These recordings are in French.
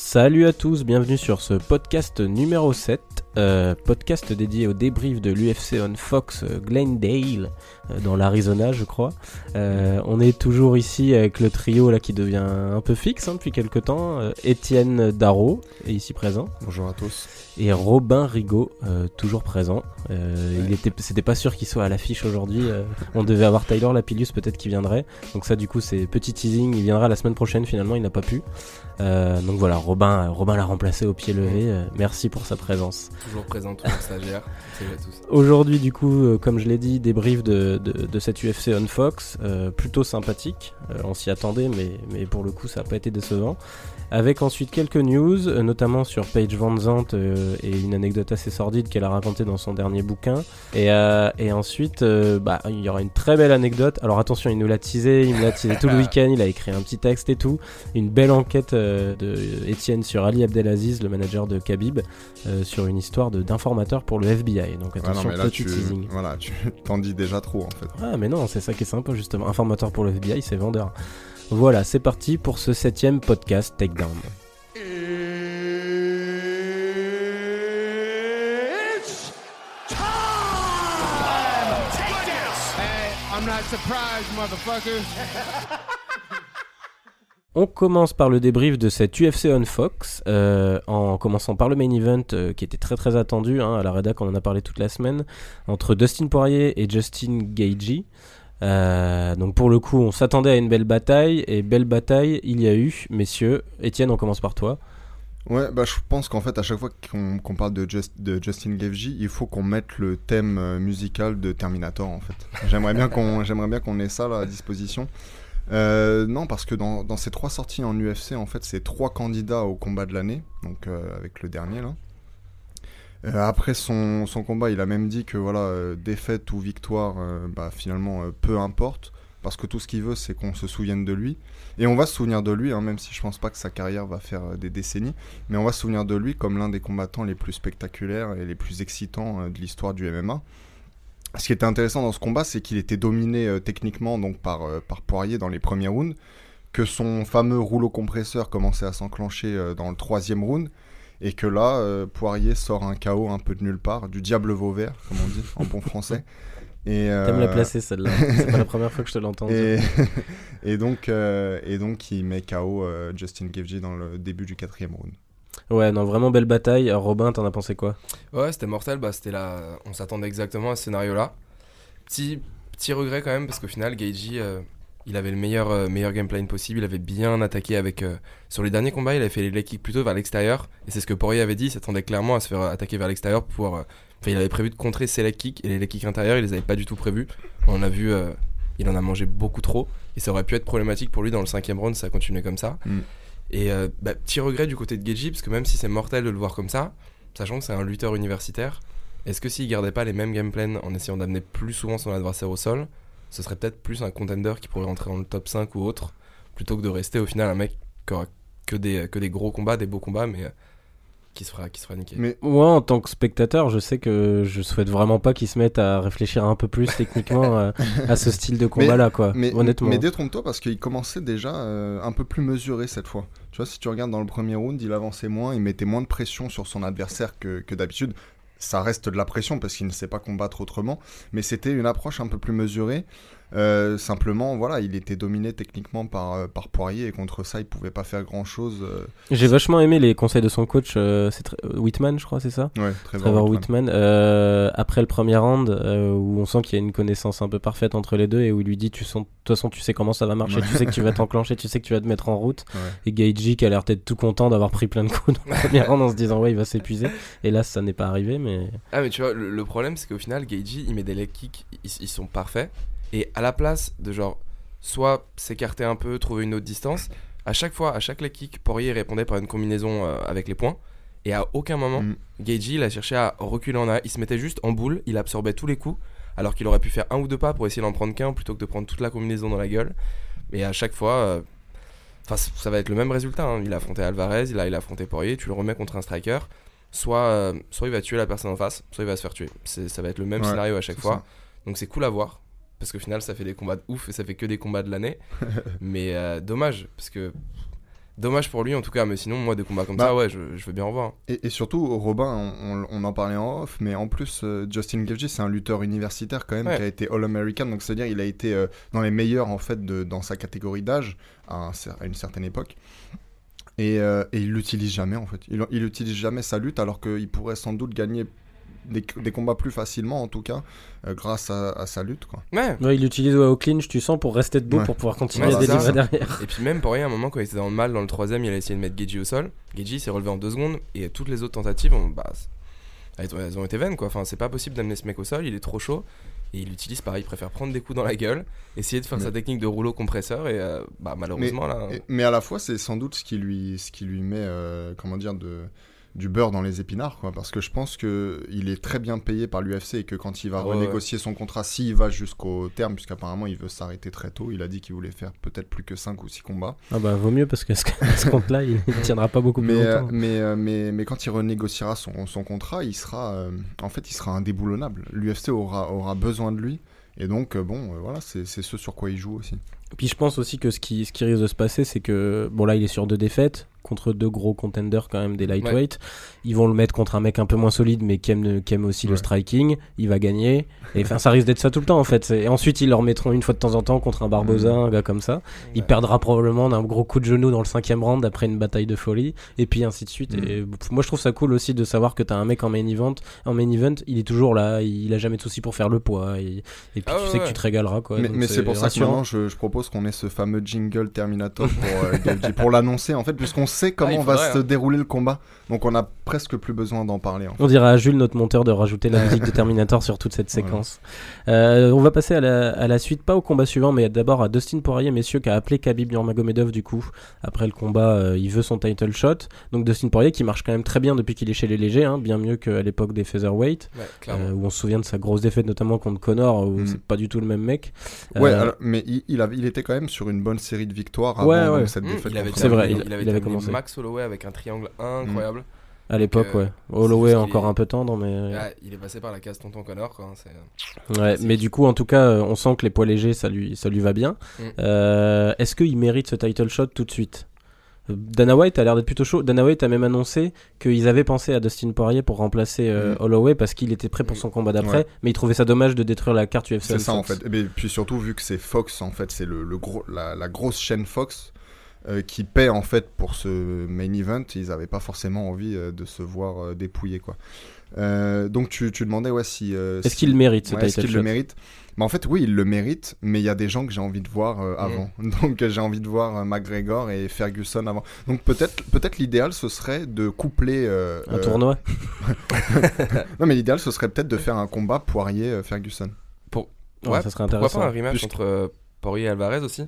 Salut à tous, bienvenue sur ce podcast numéro 7, euh, podcast dédié au débrief de l'UFC on Fox euh, Glendale, dans l'Arizona je crois. Euh, on est toujours ici avec le trio là qui devient un peu fixe hein, depuis quelques temps. Euh, Étienne Darro est ici présent. Bonjour à tous. Et Robin Rigaud, euh, toujours présent. Euh, il était, c'était pas sûr qu'il soit à l'affiche aujourd'hui. euh, on devait avoir Tyler Lapillus peut-être qui viendrait. Donc ça du coup c'est petit teasing. Il viendra la semaine prochaine finalement. Il n'a pas pu. Euh, donc voilà, Robin, euh, Robin l'a remplacé au pied levé. Euh, merci pour sa présence. Toujours présent, toujours stagiaire. Salut à tous. Aujourd'hui, du coup, euh, comme je l'ai dit, débrief de, de, de cette UFC on Fox, euh, plutôt sympathique. Euh, on s'y attendait, mais, mais pour le coup, ça n'a pas été décevant. Avec ensuite quelques news, euh, notamment sur Paige Van Zandt et une anecdote assez sordide qu'elle a racontée dans son dernier bouquin. Et, et ensuite, bah, il y aura une très belle anecdote. Alors attention, il nous l'a teasé, il me l'a teasé tout le week-end, il a écrit un petit texte et tout. Une belle enquête de Étienne sur Ali Abdelaziz, le manager de Khabib, sur une histoire d'informateur pour le FBI. Donc Ouais, non, attention, là, petit tu, teasing. voilà, tu t'en dis déjà trop en fait. Ah mais non, c'est ça qui est sympa justement. Informateur pour le FBI, c'est vendeur. Voilà, c'est parti pour ce septième podcast Takedown. It's time! Take this! Hey, I'm not surprised, motherfucker. On commence par le débrief de cette UFC on Fox, euh, en commençant par le main event euh, qui était très très attendu, hein, à la rédac on en a parlé toute la semaine, entre Dustin Poirier et Justin Gaethje. Euh, donc pour le coup on s'attendait à une belle bataille, et belle bataille il y a eu, messieurs. Étienne, on commence par toi. Ouais, bah je pense qu'en fait, à chaque fois qu'on parle de, Just- de Justin Gaethje, il faut qu'on mette le thème musical de Terminator en fait. J'aimerais bien qu'on ait ça à disposition. Euh, non, parce que dans, dans ces trois sorties en UFC, en fait, c'est trois candidats au combat de l'année, donc euh, avec le dernier là. Euh, après son, son combat, il a même dit que voilà, défaite ou victoire, bah, finalement, peu importe, parce que tout ce qu'il veut, c'est qu'on se souvienne de lui. Et on va se souvenir de lui, hein, même si je pense pas que sa carrière va faire des décennies, mais on va se souvenir de lui comme l'un des combattants les plus spectaculaires et les plus excitants de l'histoire du MMA. Ce qui était intéressant dans ce combat, c'est qu'il était dominé euh, techniquement donc par, euh, par Poirier dans les premiers rounds, que son fameux rouleau compresseur commençait à s'enclencher euh, dans le troisième round, et que là, euh, Poirier sort un KO un peu de nulle part, du diable Vauvert, comme on dit en bon français. Et, T'aimes la euh, placer celle-là, c'est pas la première fois que je te l'entends. et, et donc, euh, et donc, il met KO euh, Justin Gaethje dans le début du quatrième round. Ouais, non, vraiment belle bataille. Alors, Robin, t'en as pensé quoi? Ouais, c'était mortel. Bah, c'était là. On s'attendait exactement à ce scénario-là. Petit, petit regret quand même, parce qu'au final, Gaethje, euh, il avait le meilleur, euh, meilleur game plan possible. Il avait bien attaqué avec. euh, sur les derniers combats, il avait fait les leg kicks plutôt vers l'extérieur. Et c'est ce que Poirier avait dit. Il s'attendait clairement à se faire attaquer vers l'extérieur pour pouvoir. euh, Enfin, il avait prévu de contrer ses leg kicks et les leg kicks intérieurs, il les avait pas du tout prévus. On a vu. euh, il en a mangé beaucoup trop. Et ça aurait pu être problématique pour lui dans le cinquième round, ça a continué comme ça. Mm. Et euh, bah, petit regret du côté de Gaethje, parce que même si c'est mortel de le voir comme ça, sachant que c'est un lutteur universitaire, est-ce que s'il gardait pas les mêmes game plans en essayant d'amener plus souvent son adversaire au sol, ce serait peut-être plus un contender qui pourrait rentrer dans le top 5 ou autre, plutôt que de rester au final un mec qui aura que des, que des gros combats, des beaux combats, mais euh, qui se fera, qui se fera niquer. Mais Moi, en tant que spectateur, je sais que je souhaite vraiment pas qu'ils se mettent à réfléchir un peu plus techniquement euh, à ce style de combat-là, quoi. Mais, Honnêtement. mais détrompe-toi parce qu'il commençait déjà euh, un peu plus mesuré cette fois. Tu vois, si tu regardes dans le premier round, il avançait moins, il mettait moins de pression sur son adversaire que, que d'habitude. Ça reste de la pression parce qu'il ne sait pas combattre autrement, mais c'était une approche un peu plus mesurée. Euh, simplement, voilà, il était dominé techniquement par, euh, par Poirier et contre ça, il pouvait pas faire grand chose. J'ai vachement aimé les conseils de son coach, euh, c'est euh, Whitman, je crois, c'est ça? Ouais, très Trevor Whitman. euh, après le premier round, euh, où on sent qu'il y a une connaissance un peu parfaite entre les deux et où il lui dit, tu sens, de toute façon, tu sais comment ça va marcher, Ouais. tu sais que tu vas t'enclencher, tu sais que tu vas te mettre en route. Ouais. Et Gaethje qui a l'air d'être tout content d'avoir pris plein de coups dans le premier round en se disant, ouais, il va s'épuiser. Et là, ça n'est pas arrivé, mais Ah mais tu vois, le, le problème c'est qu'au final, Gaethje, il met des leg kicks, ils, ils sont parfaits. Et à la place de genre, soit s'écarter un peu, trouver une autre distance, à chaque fois, à chaque leg kick, Poirier répondait par une combinaison euh, avec les points. Et à aucun moment, Mm. Il a cherché à reculer en arrière. Il se mettait juste en boule, il absorbait tous les coups, alors qu'il aurait pu faire un ou deux pas pour essayer d'en prendre qu'un plutôt que de prendre toute la combinaison dans la gueule. Et à chaque fois, euh, enfin, ça va être le même résultat. hein. Il a affronté Alvarez, il a, il a affronté Poirier, tu le remets contre un striker. Soit, euh, soit il va tuer la personne en face, soit il va se faire tuer. Ça va être le même Ouais, scénario à chaque fois. ça. Donc c'est cool à voir. Parce qu'au final, ça fait des combats de ouf et ça fait que des combats de l'année. Mais euh, dommage, parce que Dommage pour lui en tout cas, mais sinon, moi, des combats comme Bah. ça, ouais, je, je veux bien en voir. Et, et surtout, Robin, on, en parlait en off, mais en plus, euh, Justin Gaethje, c'est un lutteur universitaire quand même Ouais. qui a été All-American, donc c'est-à-dire il a été euh, dans les meilleurs en fait de, dans sa catégorie d'âge à, un cer- à une certaine époque. Et, euh, et il l'utilise jamais en fait. Il, il utilise jamais sa lutte alors qu'il pourrait sans doute gagner des, des combats plus facilement en tout cas euh, grâce à, à sa lutte quoi. Ouais. Ouais, il l'utilise ouais, au clinch, tu sens, pour rester debout, Ouais. pour pouvoir continuer Ouais, à délivrer derrière. Et puis même pour rien, à un moment quand il était dans le mal dans le troisième, il a essayé de mettre Geji au sol. Geji s'est relevé en deux secondes et toutes les autres tentatives, ont, bah, elles, ont, été vaines quoi. Enfin, c'est pas possible d'amener ce mec au sol, il est trop chaud. Et il utilise pareil, il préfère prendre des coups dans la gueule, essayer de faire Mais- sa technique de rouleau compresseur et euh, bah, malheureusement là. Et- mais à la fois, c'est sans doute ce qui lui, ce qui lui met, euh, comment dire, de, du beurre dans les épinards, quoi. Parce que je pense que il est très bien payé par l'UFC et que quand il va Ah ouais, renégocier son contrat, s'il va jusqu'au terme, puisqu'apparemment il veut s'arrêter très tôt, il a dit qu'il voulait faire peut-être plus que 5 ou 6 combats. Ah bah, vaut mieux parce que ce, ce compte-là, il, il tiendra pas beaucoup plus Mais, euh, longtemps. mais, euh, mais, mais quand il renégociera son, son contrat, il sera, euh, en fait, il sera indéboulonnable. L'UFC aura, aura besoin de lui. Et donc, euh, bon, euh, voilà, c'est c'est ce sur quoi il joue aussi. Puis je pense aussi que ce qui, ce qui risque de se passer, c'est que, bon là, il est sur deux défaites contre deux gros contenders quand même des lightweight. Ils vont le mettre contre un mec un peu moins solide, mais qui aime, qui aime aussi le Ouais. striking. Il va gagner. Et enfin, ça risque d'être ça tout le temps en fait. Et ensuite, ils leur mettront une fois de temps en temps contre un Barbosa, Mhm. un gars comme ça. Il Ouais. perdra probablement d'un gros coup de genou dans le cinquième round après une bataille de folie. Et puis ainsi de suite. Mhm. Et moi, je trouve ça cool aussi de savoir que t'as un mec en main event. En main event, il est toujours là. Il a jamais de soucis pour faire le poids. Et, et puis Ah tu ouais, sais que ouais. tu te régaleras quoi. mais c'est pour ça que maintenant je, je propose qu'on ait ce fameux jingle Terminator pour, euh, pour l'annoncer en fait, puisqu'on sait comment Ah, va se hein. dérouler le combat. Donc on a presque plus besoin d'en parler. En fait. On dira à Jules, notre monteur, de rajouter la musique de Terminator sur toute cette Voilà. séquence. Euh, on va passer à la, à la suite, pas au combat suivant, mais d'abord à Dustin Poirier, messieurs, qui a appelé Khabib Nurmagomedov du coup. Après le combat, euh, il veut son title shot. Donc Dustin Poirier qui marche quand même très bien depuis qu'il est chez les légers, hein, bien mieux qu'à l'époque des featherweight, Ouais, euh, où on se souvient de sa grosse défaite notamment contre Connor, où Mm. c'est pas du tout le même mec. Ouais, Euh, alors- mais il, il, avait- il était quand même sur une bonne série de victoires avant Ouais, donc, ouais. cette Mmh, défaite. C'est vrai, il- il avait il avait terminé Max Holloway avec un triangle incroyable. à l'époque, euh, ouais. Holloway encore est- un peu tendre, mais. Ouais, il est passé par la case Tonton Connor. Quoi. C'est- Ouais, C'est- mais du coup, en tout cas, euh, on sent que les poids légers, ça lui, ça lui va bien. Mm. Euh, Est-ce qu'il mérite ce title shot tout de suite? Euh, Dana White a l'air d'être plutôt chaud. Dana White a même annoncé qu'ils avaient pensé à Dustin Poirier pour remplacer euh, Mm. Holloway parce qu'il était prêt pour Mm. son combat d'après, Ouais. mais il trouvait ça dommage de détruire la carte UFC. C'est ça en fait. Et puis surtout vu que c'est Fox en fait, c'est le, le gros, la, la grosse chaîne Fox euh, qui paie en fait pour ce main event. Ils n'avaient pas forcément envie euh, de se voir euh, dépouiller quoi. Euh, donc tu, tu demandais ouais si. euh, Est-ce si- qu'il le mérite ce ouais, est-ce qu'il le mérite? Mais en fait oui il le mérite, mais il y a des gens que j'ai envie de voir euh, avant. Donc j'ai envie de voir euh, McGregor et Ferguson avant. Donc peut-être peut-être l'idéal ce serait de coupler. euh, Un euh, tournoi Non mais l'idéal ce serait peut-être de faire un combat Poirier Ferguson. Ouais, ça serait pourquoi intéressant. pas un rematch Plus- entre euh, Poirier et Alvarez aussi?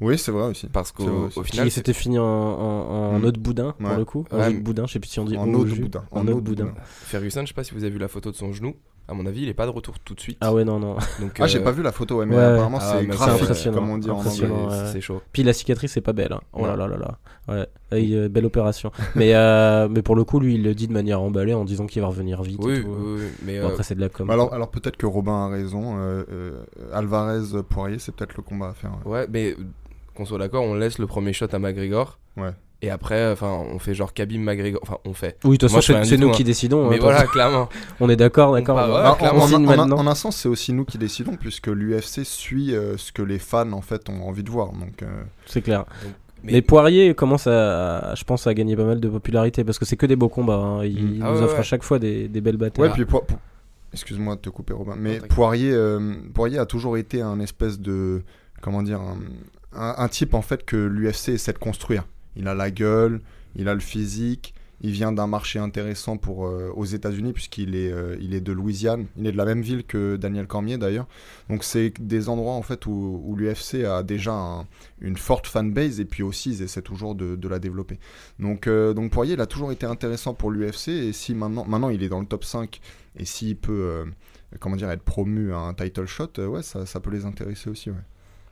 Oui c'est vrai aussi. Parce qu'au final, s'était fini en, en, en Mm. de boudin pour Ouais. le coup. En Ouais, mais- boudin, je sais plus si on dit En jus. boudin. En eau de boudin. Ferguson, je sais pas si vous avez vu la photo de son genou. À mon avis, il est pas de retour tout de suite. Ah ouais, non, non. Donc, Ah, j'ai euh, pas vu la photo, ouais, mais Ouais. apparemment Ah, c'est graphique, impressionnant. comme on dit en Impressionnant. anglais. c'est chaud. Puis la cicatrice, c'est pas belle. hein. Oh là là là là. Ouais. Et, euh, belle opération. mais, euh, mais pour le coup, lui, il le dit de manière emballée en disant qu'il va revenir vite. et Oui, tout. oui, oui, mais Bon, après, c'est de la com. Alors, alors peut-être que Robin a raison. euh, euh, Alvarez Poirier, c'est peut-être le combat à faire. ouais. ouais, mais qu'on soit d'accord, on laisse le premier shot à McGregor. Ouais. Et après, enfin, on fait genre Khabib McGregor. Enfin, on fait. Oui, de toute façon, c'est nous qui hein. décidons. mais hein, voilà, clairement. On est d'accord, d'accord. part- ouais, on- Bah, en, on un sens, c'est aussi nous qui décidons, puisque l'UFC suit euh, ce que les fans en fait ont envie de voir. Donc, euh, C'est clair. Mais- Mais, Poirier commence à, à- je pense, à gagner pas mal de popularité parce que c'est que des beaux combats. hein. Il, Mm. il Ah nous ouais, offre ouais. à chaque fois des, des belles batailles. ouais, puis Po- Po- excuse-moi de te couper, Robin, mais. Poirier, euh, Poirier a toujours été un espèce de, comment dire, un, un- type en fait que l'UFC essaie de construire. Il a la gueule, il a le physique. Il vient d'un marché intéressant pour, euh, aux États-Unis puisqu'il est, euh, il est de Louisiane. Il est de la même ville que Daniel Cormier d'ailleurs. Donc c'est des endroits en fait où, l'UFC a déjà un- une forte fanbase et puis aussi ils essaient toujours de, la développer. Donc, euh, donc Poirier il a toujours été intéressant pour l'UFC et si maintenant, maintenant il est dans le top 5 et s'il peut euh, comment dire être promu à un title shot, ouais ça, ça peut les intéresser aussi.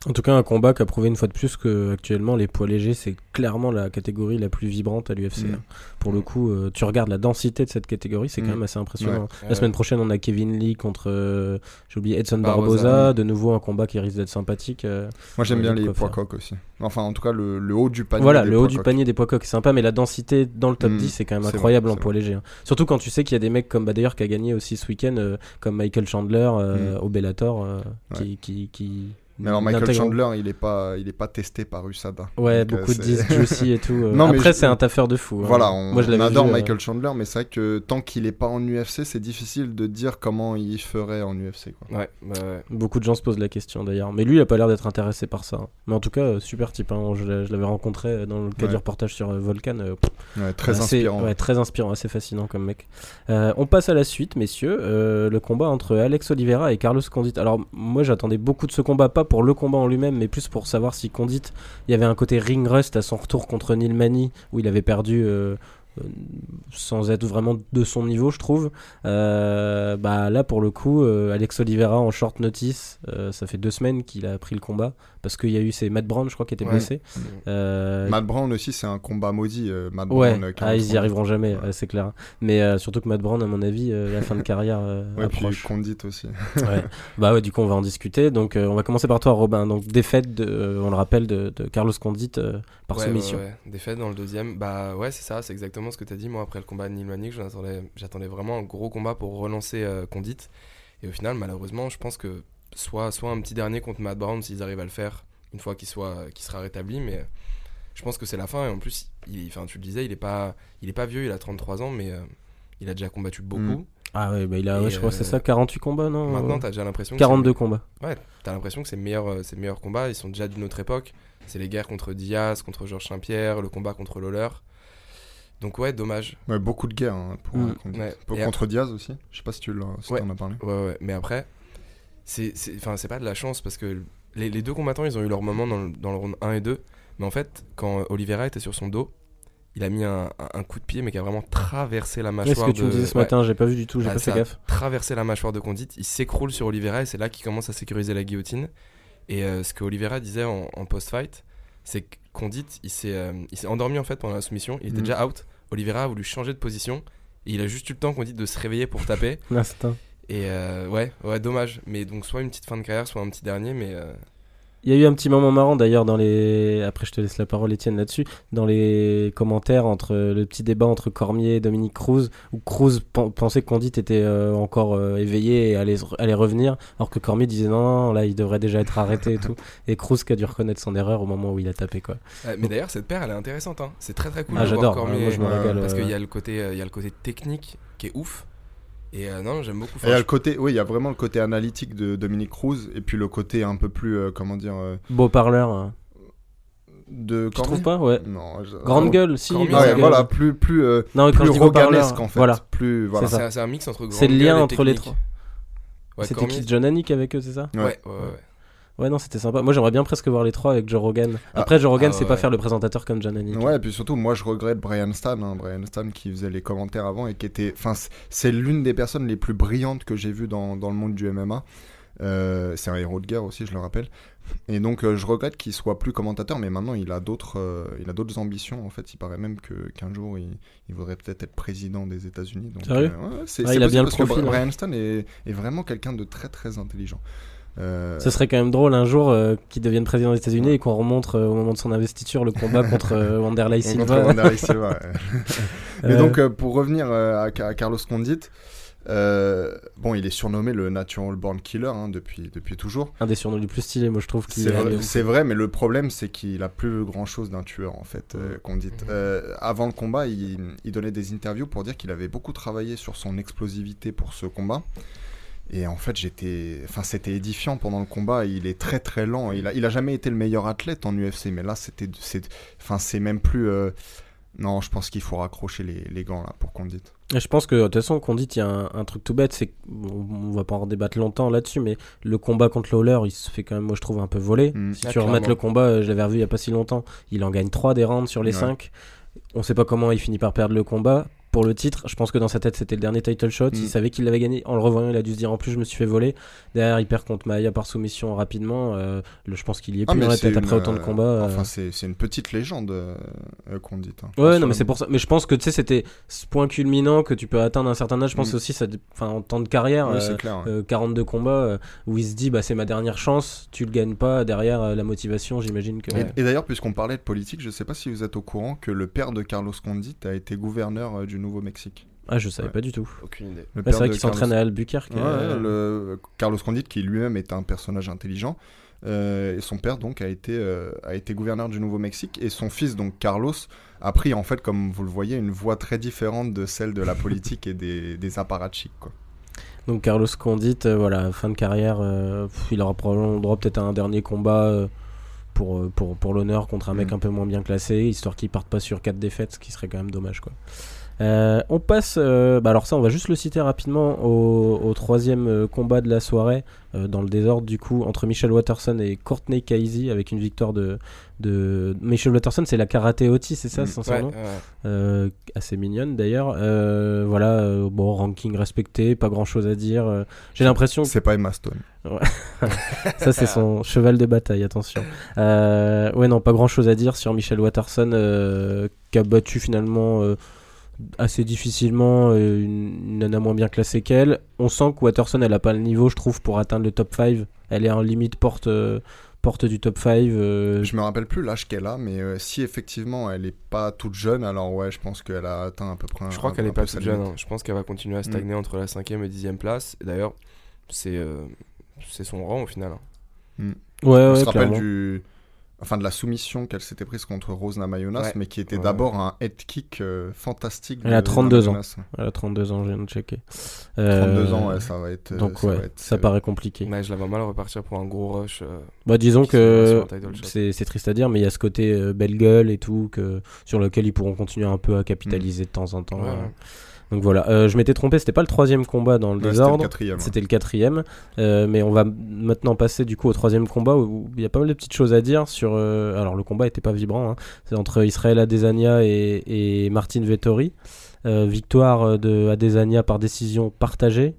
En tout cas, un combat qui a prouvé une fois de plus que actuellement les poids légers, c'est clairement la catégorie la plus vibrante à l'UFC. Mm. Pour le coup, euh, tu regardes la densité de cette catégorie, c'est quand Mm. même assez impressionnant. Ouais. La semaine prochaine, on a Kevin Lee contre, euh, j'ai oublié, Edson Barboza. Barboza. De nouveau, un combat qui risque d'être sympathique. euh. Moi j'aime bien les poids coques aussi. Enfin, en tout cas, le, le haut du panier. voilà, des le haut du panier des poids coques est sympa, mais la densité dans le top Mm. 10, c'est quand même incroyable vrai, en poids léger. hein. Surtout quand tu sais qu'il y a des mecs comme, bah, d'ailleurs, qui a gagné aussi ce week-end, comme Michael Chandler Mm. au Bellator, qui, qui, qui- Mais alors, Michael Chandler, il est pas, il est pas testé par USADA. Ouais, Donc, euh, beaucoup disques juicy et tout. euh. Non, Après, je- c'est un taffeur de fou. hein. Voilà, on, Moi, je on adore vu, euh, Michael Chandler, mais c'est vrai que tant qu'il est pas en UFC, c'est difficile de dire comment il ferait en UFC. Quoi. Ouais, bah ouais. Beaucoup de gens se posent la question d'ailleurs. Mais lui, il a pas l'air d'être intéressé par ça. hein. Mais en tout cas, super type. hein. Je l'avais rencontré dans le cadre Ouais. du reportage sur Volcan. euh, Ouais, très assez- inspirant. ouais, très inspirant, assez fascinant comme mec. Euh, on passe à la suite, messieurs. Euh, le combat entre Alex Oliveira et Carlos Condit. Alors, moi, j'attendais beaucoup de ce combat, pas pour le combat en lui-même, mais plus pour savoir si Condit, il y avait un côté ring rust à son retour contre Neil Mani, où il avait perdu. euh, euh, sans être vraiment de son niveau, je trouve. Euh, bah là, pour le coup, Alex Oliveira en short notice, ça fait deux semaines qu'il a pris le combat parce qu'il y a eu c'est Matt Brown, je crois, qui était Ouais. blessé. Euh, Matt Brown aussi, c'est un combat maudit. euh, Matt Ouais, Brown, euh, ah, ils y 43. arriveront jamais, Ouais. ouais, c'est clair. Mais euh, surtout que Matt Brown, à mon avis, euh, la fin de carrière euh, Ouais, puis approche. Condit aussi. Ouais. Bah ouais, du coup, on va en discuter. Donc, euh, on va commencer par toi, Robin. Donc, défaite, de, euh, on le rappelle, de, de Carlos Condit euh, par Ouais, soumission. ouais, ouais. Défaite dans le deuxième. Bah ouais, c'est ça, c'est exactement ce que tu as dit. Moi, après le combat de Neil j'attendais, j'attendais vraiment un gros combat pour relancer euh, Condit. Et au final, malheureusement, je pense que soit, soit un petit dernier contre Matt Brown, s'ils arrivent à le faire, une fois qu'il, soit, qu'il sera rétabli. Mais euh, je pense que c'est la fin. Et en plus, il, enfin, tu le disais, il est, pas, il est pas vieux, il a 33 ans, mais euh, il a déjà combattu beaucoup. Mm. Ah ouais, bah il a, ouais, je crois que c'est euh, ça, 48 combats, non Maintenant, Euh, tu as déjà l'impression que 42 c'est- combats. Ouais, t'as l'impression que c'est le meilleur, euh, c'est le meilleur combat. Ils sont déjà d'une autre époque. C'est les guerres contre Diaz, contre Georges Saint-Pierre, le combat contre Lawler. Donc ouais, dommage. Ouais, beaucoup de guerres hein, pour Mm. euh. Ouais. Pour- contre Diaz aussi. Je sais pas si tu l'as- si Ouais. t'en as parlé. Ouais, ouais. Mais après, c'est, c'est, enfin, c'est pas de la chance parce que les, les deux combattants, ils ont eu leur moment dans le, dans le round 1 et 2. Mais en fait, quand Oliveira était sur son dos, il a mis un, coup de pied, mais qui a vraiment traversé la mâchoire ce que tu de... me disais ce ouais, matin, j'ai pas vu du tout, j'ai Ah, pas fait gaffe. traversé la mâchoire de Condit, il s'écroule sur Oliveira et c'est là qu'il commence à sécuriser la guillotine. Et euh, ce que Oliveira disait en, en post-fight, c'est que Condit, il s'est, euh, il s'est endormi en fait pendant la soumission, il était Mhm. déjà out. Oliveira a voulu changer de position et il a juste eu le temps, Condit, de se réveiller pour taper. L'instinct. Et euh, ouais, ouais, dommage. Mais donc, soit une petite fin de carrière, soit un petit dernier, mais. euh, Il y a eu un petit moment marrant d'ailleurs dans les. Après, je te laisse la parole, Étienne, là-dessus. Dans les commentaires entre le petit débat entre Cormier et Dominique Cruz, où Cruz pen- pensait que Condit était euh, encore euh, éveillé et allait, allait revenir, alors que Cormier disait non, non, là, il devrait déjà être arrêté et tout. Et Cruz qui a dû reconnaître son erreur au moment où il a tapé, quoi. mais d'ailleurs, cette paire, elle est intéressante. Hein. C'est très très cool Ah, j'adore. Cormier. Ah, moi, je me Ouais, régale. Parce euh, qu'il y, a le côté, euh, il y a le côté technique qui est ouf. Et euh, non, j'aime beaucoup. Et il y a le côté, oui, il y a vraiment le côté analytique de Dominique Cruz et puis le côté un peu plus, euh, comment dire, euh, Beau parleur. hein. de. Tu trouves pas Ouais. Non. je- Grande gueule, si. Grande Ouais, gueule. voilà, plus, plus, euh, Non, quand plus roganesque en fait. Voilà. Plus, voilà. C'est c'est un, c'est mix entre C'est le lien entre les trois. Ouais, C'était Cormier- qui John Hannick avec eux, c'est ça Ouais, ouais, ouais. Ouais. Non, c'était sympa. Moi, j'aimerais bien presque voir les trois avec Joe Rogan. Après, Joe Rogan, Ah, c'est ouais, pas faire le présentateur comme John Hannick. Ouais, et puis surtout, moi je regrette Brian Stan, hein, Brian Stan qui faisait les commentaires avant et qui était. Enfin, c'est l'une des personnes les plus brillantes que j'ai vues dans, dans le monde du MMA. Euh, c'est un héros de guerre aussi, je le rappelle. Et donc, euh, je regrette qu'il soit plus commentateur, mais maintenant il a d'autres, euh, il a d'autres ambitions. En fait, il paraît même que qu'un jour il, il voudrait peut-être être président des États-unis. Sérieux? ouais, c'est, Ah, il a bien le parce que profil, Bri- Brian Stan est, est vraiment quelqu'un de très très intelligent. Euh, Ce serait quand même drôle un jour euh, qu'il devienne président des États-Unis et qu'on remontre euh, au moment de son investiture le combat contre euh, Wanderlei Silva. Wanderlei Silva, ouais. Mais donc, pour revenir à, à Carlos Condit, bon, il est surnommé le Natural Born Killer hein, depuis, depuis toujours. un des surnoms les plus stylés, moi je trouve. C'est est- vrai, c'est vrai, mais le problème, c'est qu'il a plus grand chose d'un tueur, en fait, Condit. Mhm. Avant le combat, il, il donnait des interviews pour dire qu'il avait beaucoup travaillé sur son explosivité pour ce combat. Et en fait, j'étais, enfin, c'était édifiant pendant le combat. Il est très très lent. Il a, il a jamais été le meilleur athlète en UFC, mais là, c'était, c'est, enfin, c'est même plus. euh, Non, je pense qu'il faut raccrocher les, les gants là pour Condit. Et Je pense que de toute façon, qu'on dit, il y a un, un truc tout bête, c'est qu'on on va pas en débattre longtemps là-dessus, mais le combat contre Lawler, il se fait quand même, moi je trouve, un peu voler. Mm. Si Ah, tu remettes le combat, euh, je l'avais revu il y a pas si longtemps, il en gagne 3 des rounds sur les Ouais. 5. On sait pas comment il finit par perdre le combat. Pour le titre. Je pense que dans sa tête, c'était le dernier title shot. Il Mm. savait qu'il l'avait gagné. En le revoyant, il a dû se dire en plus, je me suis fait voler. Derrière, il perd contre Maia par soumission rapidement. Euh, le- je pense qu'il y est Ah, plus dans la tête après autant de euh, combats. euh. Enfin, c'est c'est une petite légende qu'on dit. hein. Ouais, non, mais c'est pour ça. Mais je pense que tu sais, c'était ce point culminant que tu peux atteindre à un certain âge. Je pense Mm. aussi, ça, en temps de carrière, Oui, euh, c'est clair. ouais. euh, 42 combats, où il se dit, bah, c'est ma dernière chance. Tu le gagnes pas. Derrière, la motivation, j'imagine que. Et, et d'ailleurs, puisqu'on parlait de politique, je sais pas si vous êtes au courant que le père de Carlos Condit a été gouverneur du Nouveau-Mexique. Ah, je savais Ouais. pas du tout. Aucune idée. Le Ouais, c'est vrai de qu'il Carlos- s'entraîne à Albuquerque. Ouais, euh, le Carlos Condit, qui lui-même est un personnage intelligent, euh, et son père donc a été euh, a été gouverneur du Nouveau-Mexique et son fils donc Carlos a pris en fait comme vous le voyez une voie très différente de celle de la politique et des, des apparatchiks quoi. Donc Carlos Condit, euh, voilà, fin de carrière, euh, pff, il aura probablement droit peut-être à un dernier combat euh, pour, pour, pour l'honneur contre un mec Mm. un peu moins bien classé, histoire qu'il parte pas sur 4 défaites, ce qui serait quand même dommage. Quoi. Euh, on passe, euh, bah alors ça on va juste le citer rapidement, au, au troisième euh, combat de la soirée, euh, dans le désordre du coup, entre Michel Watterson et Courtney Casey, avec une victoire de... de... Michel Watterson c'est la karaté Oti, c'est ça Mm. son Ouais, ouais. euh, assez mignonne d'ailleurs. Euh, voilà, bon, ranking respecté, pas grand chose à dire. J'ai l'impression que C'est pas Emma Stone. ça, c'est son cheval de bataille, attention. Euh, ouais, non, pas grand chose à dire sur Michel Watterson, euh, qui a battu finalement euh, assez difficilement euh, une, nana moins bien classée qu'elle. On sent que Watterson, elle a pas le niveau, je trouve, pour atteindre le top 5. Elle est en limite porte, euh, porte du top 5. euh, Je me rappelle plus l'âge qu'elle a, mais euh, si effectivement elle est pas toute jeune, alors ouais, je pense qu'elle a atteint à peu près. Je crois qu'elle un est pas toute jeune. hein. Je pense qu'elle va continuer à stagner entre la 5 et 10 place. Et d'ailleurs, c'est euh, c'est son rang au final. hein. Ouais, On ouais, se rappelle clairement. du, enfin de la soumission qu'elle s'était prise contre Rose Namajunas, Ouais. mais qui était Ouais, d'abord un head kick euh, fantastique. Elle a de 32 ans. Elle a 32 ans, je viens de checker. 32 Euh, ans, ouais, ça va être. euh, Donc ça ouais, va être, ça euh, paraît compliqué. Ouais, je la vois mal repartir pour un gros rush. euh, Bah disons que c'est triste à dire, mais il y a ce côté euh, belle gueule et tout que sur lequel ils pourront continuer un peu à capitaliser de temps en temps. Euh. Donc voilà, Euh, je m'étais trompé, c'était pas le troisième combat dans le ouais, c'était le désordre, quatrième. c'était le quatrième. Euh, mais on va maintenant passer du coup au troisième combat où il y a pas mal de petites choses à dire sur. Euh, alors le combat était pas vibrant, hein. c'est entre Israël Adesanya et, et Martin Vettori. Euh, victoire de Adesanya par décision partagée.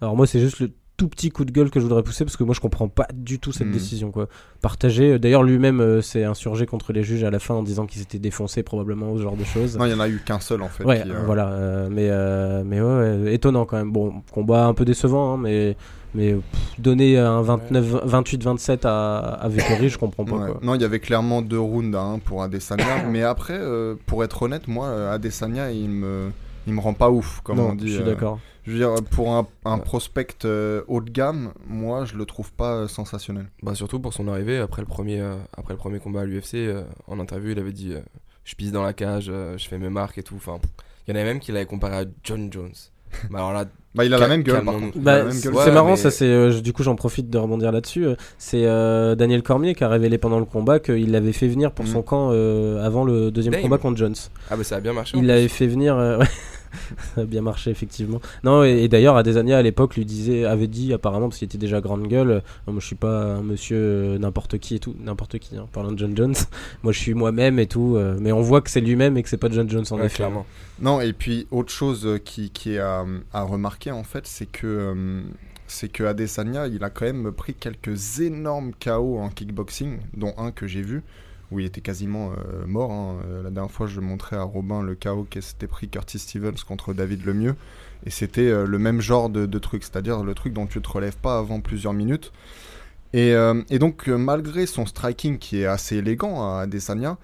Alors moi c'est juste le tout petit coup de gueule que je voudrais pousser parce que moi je comprends pas du tout cette Hmm. décision quoi. Partagée. D'ailleurs lui-même euh, s'est insurgé contre les juges à la fin en disant qu'il s'était défoncé probablement ou ce genre de choses. Non, il y en a eu qu'un seul en fait. Ouais, qui, euh, voilà, euh, mais, euh, mais ouais, ouais, étonnant quand même. Bon, combat un peu décevant, hein, mais, mais pff, donner un 29, 28-27 à, à Vettori, je comprends pas ouais. quoi. Non, il y avait clairement deux rounds pour Adesanya, mais après, euh, pour être honnête, moi, euh, Adesanya, il me, il me rend pas ouf, comme non, on dit. je suis euh, d'accord. Je veux dire, pour un, prospect euh, haut de gamme, moi, je le trouve pas euh, sensationnel. Bah, surtout pour son arrivée après le premier, euh, après le premier combat à l'UFC. euh, en interview, il avait dit euh, Je pisse dans la cage, euh, je fais mes marques et tout. Enfin, il y en avait même qui l'avaient comparé à John Jones. Mais alors là, Bah, il a la même gueule, par contre. A Bah, la même c'est. Ouais, marrant, mais- ça c'est. euh, du coup, j'en profite de rebondir là-dessus. euh, C'est euh, Daniel Cormier qui a révélé pendant le combat qu'il l'avait fait venir pour Mm. son camp euh, avant le deuxième combat contre Jones. ah bah ça a bien marché. Il l'avait fait venir. ça a bien marché, effectivement. Non, et, et d'ailleurs, Adesanya à l'époque lui disait, avait dit apparemment, parce qu'il était déjà grande gueule, euh, moi je suis pas un monsieur euh, n'importe qui et tout, n'importe qui, hein, parlant de John Jones. moi je suis moi-même et tout, euh, mais on voit que c'est lui-même et que c'est pas John Jones en Ouais, effet. clairement. Non, et puis autre chose euh, qui, qui est à, à remarquer en fait, c'est que euh, c'est que Adesanya, il a quand même pris quelques énormes KO en kickboxing, dont un que j'ai vu où il était quasiment euh, mort. hein. Euh, La dernière fois, je montrais à Robin le KO qui s'était pris Curtis Stevens contre David Lemieux, et c'était euh, le même genre de, truc, c'est-à-dire le truc dont tu te relèves pas avant plusieurs minutes. Et, donc, malgré son striking qui est assez élégant à Adesanya,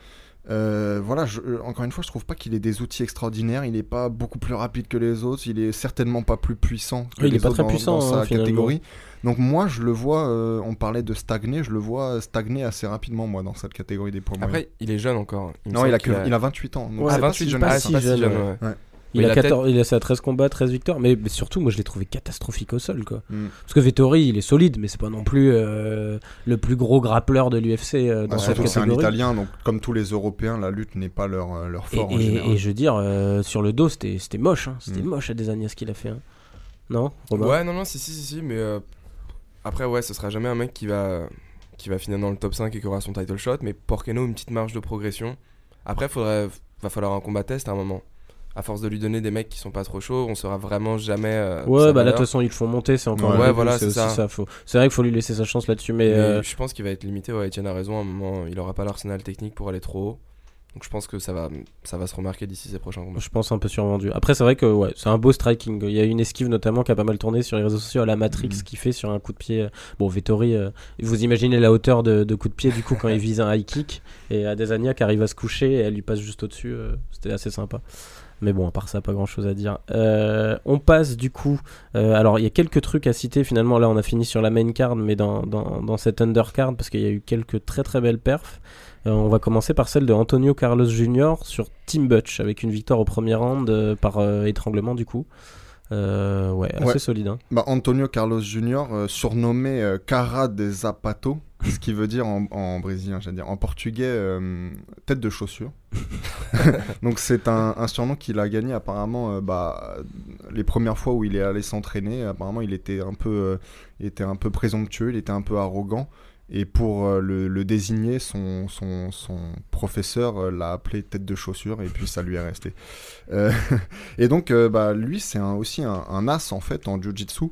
euh, voilà, je- euh, encore une fois, je trouve pas qu'il ait des outils extraordinaires. Il est pas beaucoup plus rapide que les autres. Il est certainement pas plus puissant que Oui, il les est pas autres très dans, puissant, dans sa hein, catégorie. Donc moi, je le vois. euh, on parlait de stagner, je le vois stagner assez rapidement moi dans cette catégorie des poids moyens. Après, il est jeune encore. me non, il a, qu'il que, il a 28 ans. Donc Ouais, Ah, pas 28, si jeune pas que ah, ça. c'est pas si jeune, jeune, ouais. ouais. Il, a il a 14, il a à 13 combats, 13 victoires, mais, mais surtout, moi je l'ai trouvé catastrophique au sol quoi. Mm. Parce que Vettori, il est solide, mais c'est pas non plus euh, le plus gros grappleur de l'UFC euh, dans Bah, cette surtout que c'est un. Italien, donc comme tous les Européens, la lutte n'est pas leur, euh, leur Et, fort en et- général. et je veux dire, euh, sur le dos, c'était c'était moche. hein. C'était Mm. moche à des années ce qu'il a fait. hein. Non Robin Ouais, non, non, si, si, si, si, mais euh, après, ouais, ce sera jamais un mec qui va, qui va finir dans le top 5 et qui aura son title shot, mais Porkeno, une petite marge de progression. Après, faudrait, va falloir un combat test à un moment. À force de lui donner des mecs qui sont pas trop chauds, on saura vraiment jamais. euh, Ouais, bah là, de toute façon, ils le font monter, c'est encore Ouais, voilà, c'est ça. Faut... C'est vrai qu'il faut lui laisser sa chance là-dessus, mais, Mais euh, je pense qu'il va être limité. Ouais, Etienne a raison. À un moment, il aura pas l'arsenal technique pour aller trop haut. Donc je pense que ça va, ça va se remarquer d'ici ses prochains combats. je pense un peu survendu. Après, c'est vrai que ouais, c'est un beau striking. Il y a une esquive notamment qui a pas mal tourné sur les réseaux sociaux à la Matrix Mhm. qui fait sur un coup de pied. euh, Bon, Vettori, euh, vous imaginez la hauteur de, de coup de pied du coup quand il vise un high kick et Adesanya qui arrive à se coucher et elle lui passe juste au-dessus. euh, C'était assez sympa. Mais bon, à part ça, pas grand chose à dire. Euh, on passe du coup. euh, alors, il y a quelques trucs à citer. Finalement, là, on a fini sur la main card, mais dans, dans, dans cette undercard, parce qu'il y a eu quelques très très belles perfs. Euh, on va commencer par celle de Antonio Carlos Jr. sur Team Butch, avec une victoire au premier round par étranglement, du coup. Euh, ouais, assez Ouais. solide. hein. Bah, Antonio Carlos Jr., euh, surnommé euh, Cara de Zapato, ce qui veut dire en, en brésilien, j'allais dire, en portugais, euh, tête de chaussure. Donc c'est un, un surnom qu'il a gagné apparemment bah, les premières fois où il est allé s'entraîner. Apparemment il était un peu, il était un peu présomptueux, il était un peu arrogant. Et pour euh, le, désigner, son, professeur euh, l'a appelé tête de chaussure et puis ça lui est resté. Euh, et donc bah, lui c'est aussi un, un as en fait en jiu-jitsu.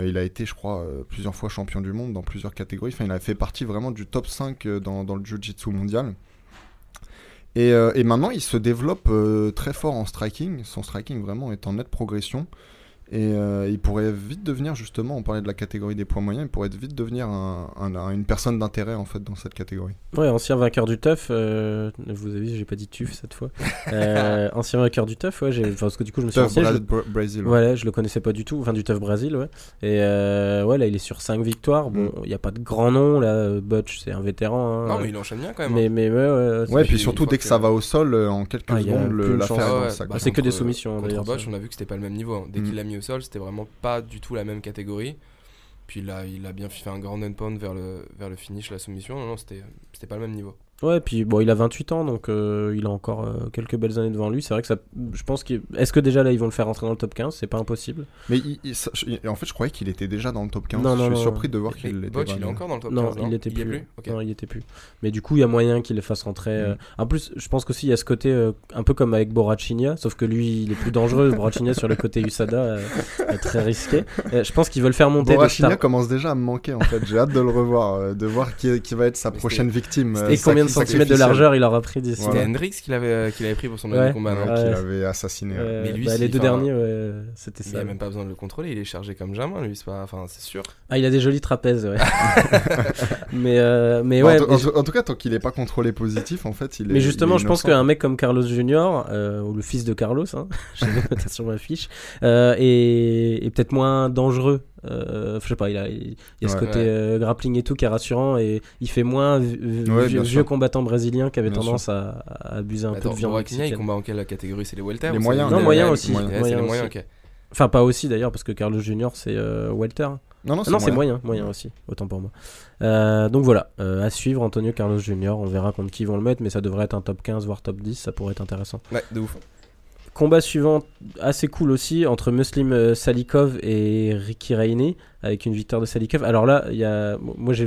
Il a été, je crois, plusieurs fois champion du monde dans plusieurs catégories. Enfin, il a fait partie vraiment du top 5 euh, dans, le jiu-jitsu mondial. Et, et maintenant, il se développe très fort en striking. Son striking vraiment est en nette progression. Et euh, il pourrait vite devenir, justement, on parlait de la catégorie des poids moyens, il pourrait vite devenir un- un- un- une personne d'intérêt en fait dans cette catégorie. Ouais, ancien vainqueur du TUF. euh, vous avez vu, j'ai pas dit TUF cette fois. Euh, ancien vainqueur du TUF, ouais. Parce que du coup, je me suis Tough renseigné, je- Bra- Bra- Brazil. ouais. Voilà, je le connaissais pas du tout, enfin du Tough Brésil, ouais. Et euh, ouais, là il est sur 5 victoires. Bon, Mm. il y a pas de grand nom là. Butch, c'est un vétéran. hein. Non, mais il enchaîne bien quand même. mais, hein. mais ouais, ouais, Ouais, Puis surtout dès que que- ça va au sol, en quelques Ah, a secondes, l'affaire bah, c'est que des soumissions, Contre ça. on a vu que c'était pas le même niveau. hein. Dès Mm. qu'il l'a mis au c'était vraiment pas du tout la même catégorie. Puis là, il a bien fait un grand end pound vers le, vers le finish, la soumission. Non, non, c'était pas le même niveau. Ouais, puis bon, il a 28 ans, donc euh, il a encore euh, quelques belles années devant lui. C'est vrai que ça. Je pense qu'il. Est-ce que déjà là ils vont le faire rentrer dans le top 15 C'est pas impossible. Mais il- il- ça- je- en fait, je croyais qu'il était déjà dans le top 15. Non, non, je suis non. surpris de voir qu'il était il est encore dans le top non, 15. il était plus. Ok. Non, il était plus. Mais du coup, il y a moyen qu'il les fasse rentrer. euh, Mm. En plus, je pense qu'aussi il y a ce côté euh, un peu comme avec Borachinia, sauf que lui, il est plus dangereux. Borachinia sur le côté USADA, euh, est très risqué. Euh, je pense qu'ils veulent faire monter de Borachinia star. commence déjà à me manquer en fait. J'ai hâte de le revoir, euh, de voir qui, qui va être sa Mais prochaine victime. euh, Et combien de centimètres de largeur il aura pris d'ici C'était Voilà. Hendrix qu'il avait, euh, qu'il avait pris pour son dernier combat. Ouais. qu'il avait assassiné. ouais. Mais lui, bah, les deux derniers, ouais, c'était Il ça. a même pas besoin de le contrôler, il est chargé comme jamais, lui, c'est pas. Enfin, c'est sûr. Ah, il a des jolis trapèzes, ouais. mais, euh, mais Bon, ouais. en, tout- mais en ju- tout- en tout cas, tant qu'il n'est pas contrôlé positif, en fait, il est. Mais justement, est je pense qu'un mec comme Carlos Junior, euh, ou le fils de Carlos, hein, j'ai sur ma fiche, euh, est, est peut-être moins dangereux. Euh, je sais pas, il, a, il y a ce Ouais. côté Ouais. euh, grappling et tout qui est rassurant et il fait moins Ouais, vieux, vieux combattant brésilien qui avait Bien tendance à, à abuser un peu Attends, de viande il combat en quelle catégorie C'est les welter Les moyens. Non, les- moyen les- aussi, moyen les moyens, aussi. Enfin, pas aussi d'ailleurs, parce que Carlos Junior c'est euh, Welter. Non, non, Ah non, c'est moyen, moyen aussi, autant pour moi. Euh, donc voilà, euh, à suivre Antonio Carlos Junior, on verra contre qui ils vont le mettre, mais ça devrait être un top 15 voire top 10, ça pourrait être intéressant. Ouais, de ouf. Combat suivant, assez cool aussi, entre Muslim euh, Salikov et Ricky Rainey, avec une victoire de Salikov. Alors là, il y a, moi j'ai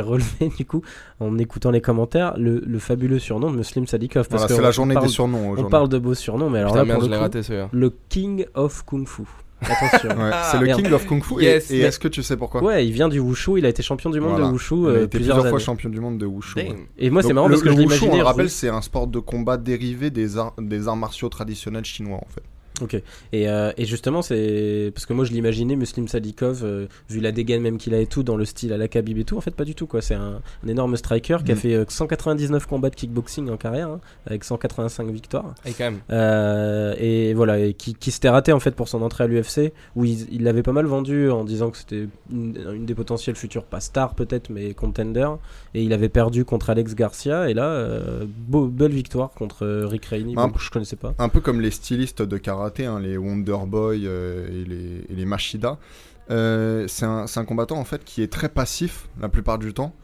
relevé du coup, en écoutant les commentaires, le, le fabuleux surnom de Muslim Salikov. Parce Voilà, que c'est la journée parle- des surnoms On parle de beaux surnoms, mais alors Putain, là, merde, pour je le l'ai coup, raté celui-là. le King of Kung Fu. Attention. Ouais, Ah, c'est le merde. King of Kung Fu. et- Yes, et mais- est-ce que tu sais pourquoi Ouais, il vient du Wushu, il a été champion du monde Voilà. de Wushu Il a euh, été plusieurs plusieurs fois années. champion du monde de Wushu. ouais. Et moi, c'est marrant le, parce que le je Wushu, on l'imaginais. le rappelle, c'est un sport de combat dérivé des arts, des arts martiaux traditionnels chinois en fait. Ok. Et, euh, et justement, c'est parce que moi je l'imaginais Muslim Sadikov, euh, vu la dégaine même qu'il a et tout, dans le style à la Khabib et tout. En fait, pas du tout quoi. C'est un, un énorme striker qui a Mm. fait euh, 199 combats de kickboxing en carrière, hein, avec 185 victoires. Et quand même. Euh, et voilà, et qui, qui s'était raté en fait pour son entrée à l'UFC, où il l'avait pas mal vendu en disant que c'était une, une des potentielles futures, pas stars peut-être, mais contender. Et il avait perdu contre Alex Garcia, et là, euh, beau- belle victoire contre euh, Rick Rainey, je connaissais pas. Un peu comme les stylistes de hein, les Wonderboy euh, et, les, et les Machida. Euh, c'est un, combattant en fait qui est très passif la plupart du temps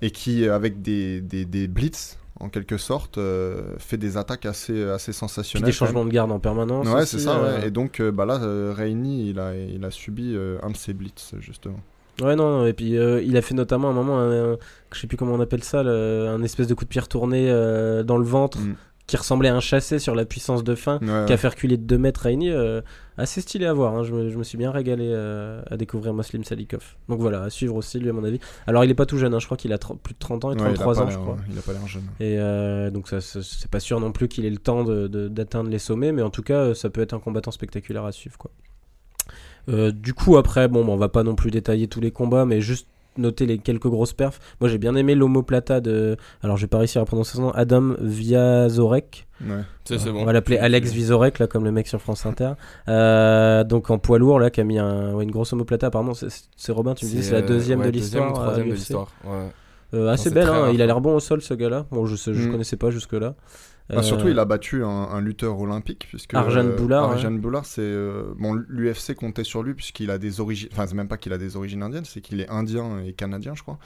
et qui, euh, avec des, des, des blitz en quelque sorte, euh, fait des attaques assez, assez Puis sensationnelles. des changements de garde en permanence. Ouais, c'est ça. euh, ouais. Et donc, euh, bah là, Rainy, il a, il a subi un de ses blitz, justement. Ouais, non, non, et puis il a fait notamment à un moment, un, un- je sais plus comment on appelle ça, le- un espèce de coup de pied retourné euh, dans le ventre Mm. Qui ressemblait à un chassé sur la puissance de fin, Ouais, qui a fait reculer de 2 mètres Rainy. euh, assez stylé à voir. hein. Je, me, je me suis bien régalé euh, à découvrir Muslim Salikov. Donc voilà, à suivre aussi, lui, à mon avis. Alors, il est pas tout jeune, hein, je crois qu'il a plus de 30 ans et Ouais, il a 33 pas ans, je crois. Il a pas l'air jeune. Et euh, donc ça, ça- c'est pas sûr non plus qu'il ait le temps d'atteindre les sommets, mais en tout cas, ça peut être un combattant spectaculaire à suivre. Quoi. Euh, du coup, après, bon, bah, on va pas non plus détailler tous les combats, mais juste noter les quelques grosses perfs. Moi, j'ai bien aimé l'homoplata de, alors je vais pas réussir à prononcer son nom, Adam Viazorek. Ouais. C'est c'est bon. On va l'appeler Alex Vizorek, là, comme le mec sur France Inter. Euh, donc en poids lourd, là, qui a mis un- ouais, une grosse homoplata. Apparemment, c'est- c'est Robin, tu me dis, c'est la euh, deuxième ouais, de deuxième l'histoire. ou troisième de l'UFC. l'histoire. Ouais. Euh, assez c'est belle, hein, il a l'air bon au sol, ce gars-là. Bon, je, sais, je Mm. connaissais pas jusque-là. Bah, surtout, Euh, il a battu un, un lutteur olympique. Puisque, Arjan euh, Boulard, Arjan Boulard, c'est. euh, bon, l'UFC comptait sur lui puisqu'il a des origines. Enfin, c'est même pas qu'il a des origines indiennes, c'est qu'il est indien et canadien, je crois.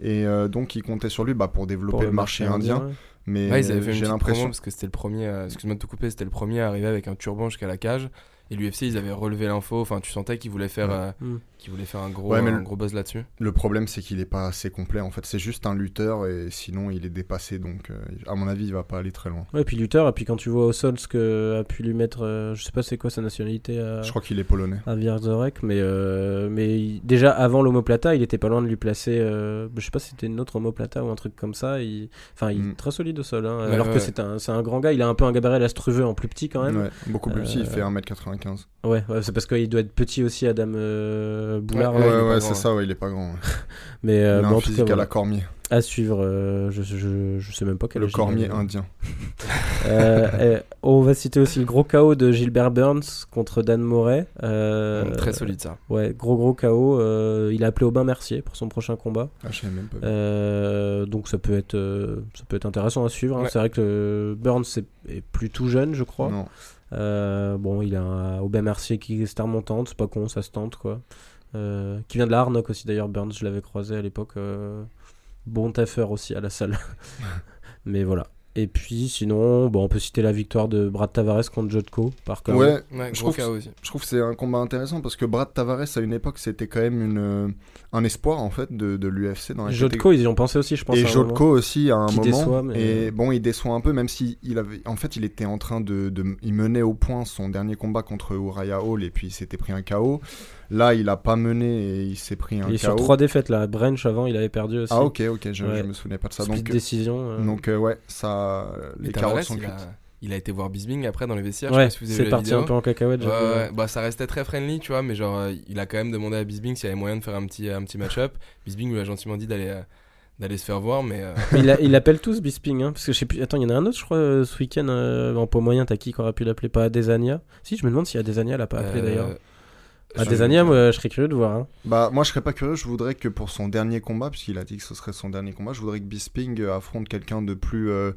Et euh, donc, il comptait sur lui bah, pour développer pour le marché indien. ouais. Mais Ouais, ils avaient fait une j'ai l'impression. parce que c'était le premier, euh, excuse-moi de te couper, c'était le premier à arriver avec un turban jusqu'à la cage. Et l'UFC, ils avaient relevé l'info. Enfin, tu sentais qu'ils voulaient faire, Ouais. euh, Mm. Qu'ils voulaient faire un gros, Ouais, mais un le- gros buzz là-dessus. Le problème, c'est qu'il est pas assez complet. En fait, c'est juste un lutteur et sinon, il est dépassé. Donc, euh, à mon avis, il va pas aller très loin. Ouais, puis lutteur, et puis quand tu vois au sol ce que a pu lui mettre, euh, je sais pas c'est quoi sa nationalité à, Je crois qu'il est polonais. à Wierzorek, mais, euh, mais il- déjà avant l'homoplata, il était pas loin de lui placer, euh, je sais pas si c'était une autre homoplata ou un truc comme ça. Il... Enfin, il Mm. est très solide au sol, hein, Ouais, alors ouais, que c'est un, c'est un grand gars, il a un peu un gabarit à la Struve en plus petit quand même. Ouais, beaucoup plus petit, il Euh, fait 1m95. Ouais, ouais, c'est parce qu'il doit être petit aussi, Adam euh, Boulard. Ouais. Ouais, c'est grand, ça, ouais, il est pas grand. ouais. mais, euh, il a mais un en tout physique cas, à la. Cormier. à suivre. euh, je, je, je sais même pas quel Le Cormier indien. Euh, on va citer aussi le gros KO de Gilbert Burns contre Dan Moret. Euh, Très solide ça. Ouais, gros gros KO. euh, il a appelé Aubin Mercier pour son prochain combat. Ah, je savais même pas. Euh, donc ça peut être euh, ça peut être intéressant à suivre. hein. Ouais. C'est vrai que Burns est, est plus tout jeune, je crois. Non. Euh, bon, il a un Aubin Mercier qui est star montante, c'est pas con, ça se tente quoi. Euh, qui vient de la Harnock aussi d'ailleurs. Burns, je l'avais croisé à l'époque. euh, bon taffeur aussi à la salle. Mais voilà. Et puis sinon, bon, on peut citer la victoire de Brad Tavares contre Jotko par KO. Ouais, Ouais, Je trouve aussi. je trouve que c'est un combat intéressant parce que Brad Tavares, à une époque, c'était quand même une, euh, un espoir en fait de, de l'UFC dans la Jotko, ils y ont pensé aussi, je pense. Et Jotko moment. aussi à un moment. déçoit, mais- Et bon, il déçoit un peu, même si il avait, en fait, il était en train de, de- il menait au point son dernier combat contre Uriah Hall et puis il s'était pris un KO. Là, il a pas mené et il s'est pris un Il est KO. sur trois défaites là. Branch avant, il avait perdu aussi. Ah ok, ok, je, Ouais. je me souvenais pas de ça. Split Donc, décision. euh. donc euh, ouais, ça, les carottes sont cuites. a, il a été voir Bisbing après dans les vestiaires. ouais, si c'est la parti vidéo. un peu en cacahuète. Ouais, bah ça restait très friendly, tu vois, mais genre euh, il a quand même demandé à Bisbing s'il y avait moyen de faire un petit, un petit match-up. Bisbing lui a gentiment dit d'aller euh, d'aller se faire voir, mais euh, Mais il, a- il appelle tous Bisping, hein, parce que je sais plus. Attends, il y en a un autre, je crois, euh, ce week-end euh, en pot moyen. T'as qui qui aurait pu l'appeler? Pas Adesanya? Si, je me demande s'il y a Adesanya, elle a pas appelé euh, d'ailleurs. J'en ai- Adesanya, moi, je serais curieux de voir. hein. Bah moi je serais pas curieux, je voudrais que pour son dernier combat, puisqu'il a dit que ce serait son dernier combat, je voudrais que Bisping euh, affronte quelqu'un de plus, euh,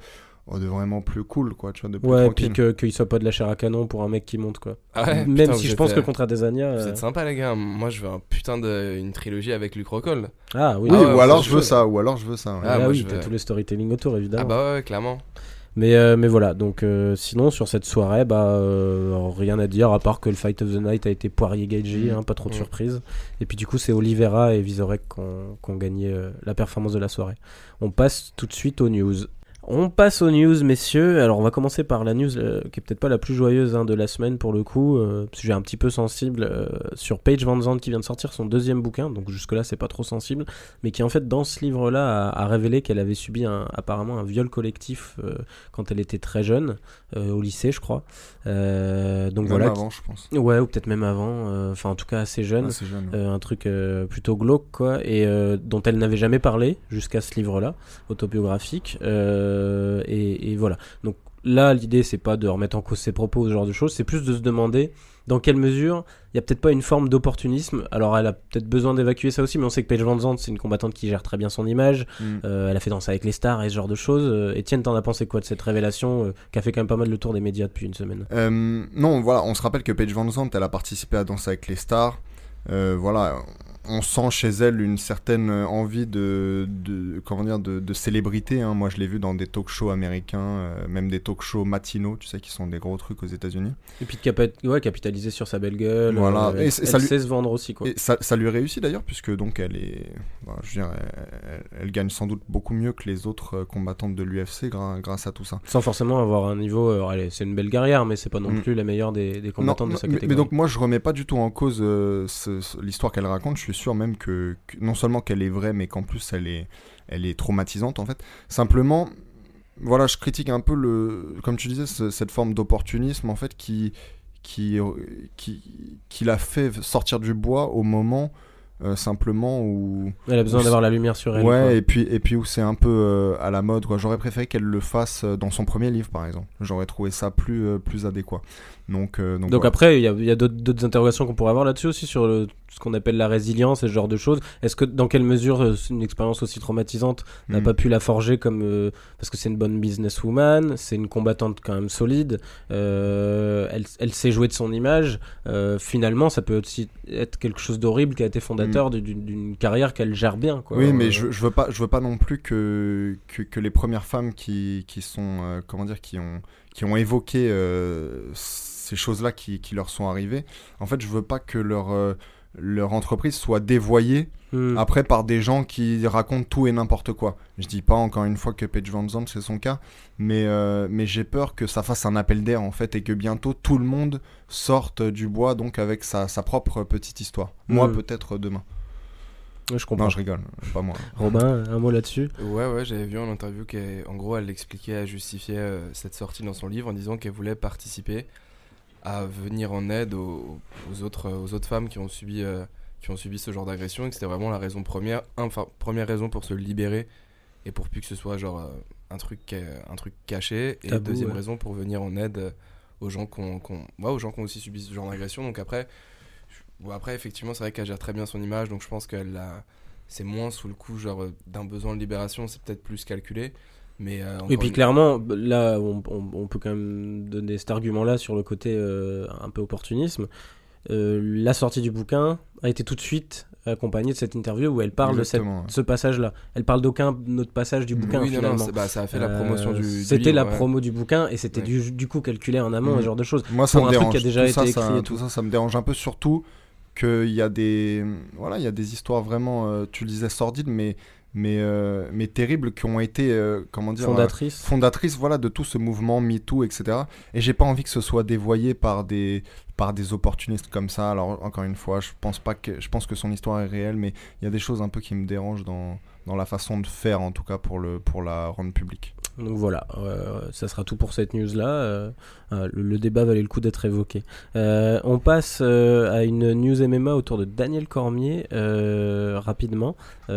oh, de vraiment plus cool, quoi, tu vois, de plus Ouais, tranquille. puis que- qu'il soit pas de la chair à canon pour un mec qui monte, quoi. Ah ouais, Même putain, si je pense que euh, contre Adesanya. Vous euh, êtes sympa les gars, moi je veux un putain de une trilogie avec Rockhold. Ah oui, Oui, Ah ouais, ou alors je veux ça, ou alors je veux ça. ouais. Ah, Ah, moi, oui, je t'as veux- tout le storytelling autour, évidemment. Ah bah ouais, clairement. Mais, euh, mais voilà, donc euh, sinon sur cette soirée, bah, euh, rien à dire à part que le Fight of the Night a été Poirier Gaethje, Mhm. hein, pas trop de Mhm. surprise. Et puis du coup, c'est Oliveira et Vizorek qui ont, ont gagné euh, la performance de la soirée. On passe tout de suite aux news. On passe aux news, messieurs. Alors, on va commencer par la news euh, qui est peut-être pas la plus joyeuse hein, de la semaine pour le coup. euh, sujet un petit peu sensible euh, sur Paige Van Zandt qui vient de sortir son deuxième bouquin. Donc, jusque-là, c'est pas trop sensible. Mais qui, en fait, dans ce livre-là, a, a révélé qu'elle avait subi un- apparemment un viol collectif euh, quand elle était très jeune, au lycée, je crois. Donc Même voilà. avant, je pense. Ouais, ou peut-être même avant. Enfin, en tout cas, assez jeune. C'est jeune. ouais. Un truc plutôt glauque quoi et dont elle n'avait jamais parlé jusqu'à ce livre là autobiographique Euh, et, et voilà. Donc là l'idée c'est pas de remettre en cause ses propos ce genre de choses. C'est plus de se demander dans quelle mesure il y a peut-être pas une forme d'opportunisme. Alors elle a peut-être besoin d'évacuer ça aussi mais on sait que Paige Van Zandt c'est une combattante qui gère très bien son image. Mm. Euh, elle a fait danser avec les stars et ce genre de choses. Euh, Étienne t'en as pensé quoi de cette révélation euh, qui a fait quand même pas mal le tour des médias depuis une semaine? Euh, non, voilà, on se rappelle que Paige Van Zandt, elle a participé à Danser avec les stars. Euh, voilà, on sent chez elle une certaine envie de, de comment dire, de, de célébrité. hein. Moi, je l'ai vu dans des talk-shows américains, euh, même des talk-shows matinaux, tu sais, qui sont des gros trucs aux États-unis. Et puis de capa- ouais, capitaliser sur sa belle gueule. Voilà. euh, Et elle, ça lui- sait se vendre aussi, quoi. Et ça, ça lui réussit d'ailleurs, puisque donc elle est, voilà, je veux dire, elle, gagne sans doute beaucoup mieux que les autres euh, combattantes de l'UFC grâce à tout ça. Sans forcément avoir un niveau. euh, allez, c'est une belle guerrière, mais c'est pas non Mm. plus la meilleure des, des Non, combattantes de sa catégorie. mais donc moi je remets pas du tout en cause euh, l'histoire qu'elle raconte. Je suis sûr même que, que non seulement qu'elle est vraie, mais qu'en plus elle est, elle est traumatisante en fait. Simplement, voilà, je critique un peu le, comme tu disais, ce- cette forme d'opportunisme en fait qui, qui, qui, qui l'a fait sortir du bois au moment euh, simplement où Elle a besoin d'avoir la lumière sur elle. ouais quoi. et puis et puis où c'est un peu euh, à la mode quoi j'aurais préféré qu'elle le fasse euh, dans son premier livre par exemple j'aurais trouvé ça plus euh, plus adéquat donc donc, après, il y a, y a d'autres interrogations qu'on pourrait avoir là-dessus aussi sur le- ce qu'on appelle la résilience et ce genre de choses. Est-ce que dans quelle mesure euh, une expérience aussi traumatisante n'a Mm. pas pu la forger comme euh, parce que c'est une bonne businesswoman, c'est une combattante quand même solide, euh, elle, elle sait jouer de son image. euh, finalement, ça peut aussi être quelque chose d'horrible qui a été fondateur de- d'une carrière qu'elle gère bien. Quoi. Oui, mais je, je veux pas, je veux pas non plus que, que, que les premières femmes qui, qui sont, comment dire, qui ont, qui ont évoqué ces choses-là qui, qui leur sont arrivées. En fait, je veux pas que leur, leur entreprise soit dévoyée hmm. après par des gens qui racontent tout et n'importe quoi. Je dis pas encore une fois que Paige Van Zandt c'est son cas, mais, euh, mais j'ai peur que ça fasse un appel d'air en fait et que bientôt tout le monde sorte du bois donc avec sa, sa propre petite histoire. Moi Mm. peut-être demain. je comprends. Non, je rigole, pas moi. Robin, un mot là-dessus? Ouais, ouais, j'avais vu en interview qu'en gros, elle expliquait, elle justifiait euh, cette sortie dans son livre en disant qu'elle voulait participer à venir en aide aux, aux autres, aux autres femmes qui ont subi, euh, qui ont subi ce genre d'agression et que c'était vraiment la raison première, enfin, première raison pour se libérer et pour plus que ce soit genre euh, un, truc, un truc caché et Tabou, deuxième ouais. raison pour venir en aide euh, aux gens qui ont, ouais, aux gens qui ont aussi subi ce genre d'agression. Donc après, je- après effectivement, c'est vrai qu'elle gère très bien son image, donc je pense qu'elle a c'est moins sous le coup genre d'un besoin de libération, c'est peut-être plus calculé. Mais euh, Et encore puis une- clairement, là, on, on- on peut quand même donner cet argument-là sur le côté euh, un peu opportunisme. Euh, la sortie du bouquin a été tout de suite accompagnée de cette interview où elle parle de cette- Exactement, ouais. ce passage-là. Elle parle d'aucun autre passage du bouquin oui, non, non, finalement. c'est- bah, ça a fait la Euh, promotion du. du C'était la ouais. promo du bouquin et c'était Ouais. du, du coup calculé en amont, Mm. ce genre de choses. Moi, ça Pour me un truc dérange. qui a déjà tout ça, été ça- écrit et tout tout. ça, ça me dérange un peu, surtout qu'il y a des, voilà, il y a des histoires vraiment, euh, tu le disais, sordides, mais, mais, euh, mais terribles, qui ont été, euh, comment dire, euh, Fondatrice. fondatrices, voilà, de tout ce mouvement MeToo, etc. Et j'ai pas envie que ce soit dévoyé par des, par des opportunistes comme ça. Alors encore une fois, je pense pas que, je pense que son histoire est réelle, mais il y a des choses un peu qui me dérangent dans, dans la façon de faire, en tout cas pour le, pour la rendre publique. Donc voilà, euh, ça sera tout pour cette news-là. Euh, euh, le, débat valait le coup d'être évoqué. On passe à une news MMA autour de Daniel Cormier, rapidement, qui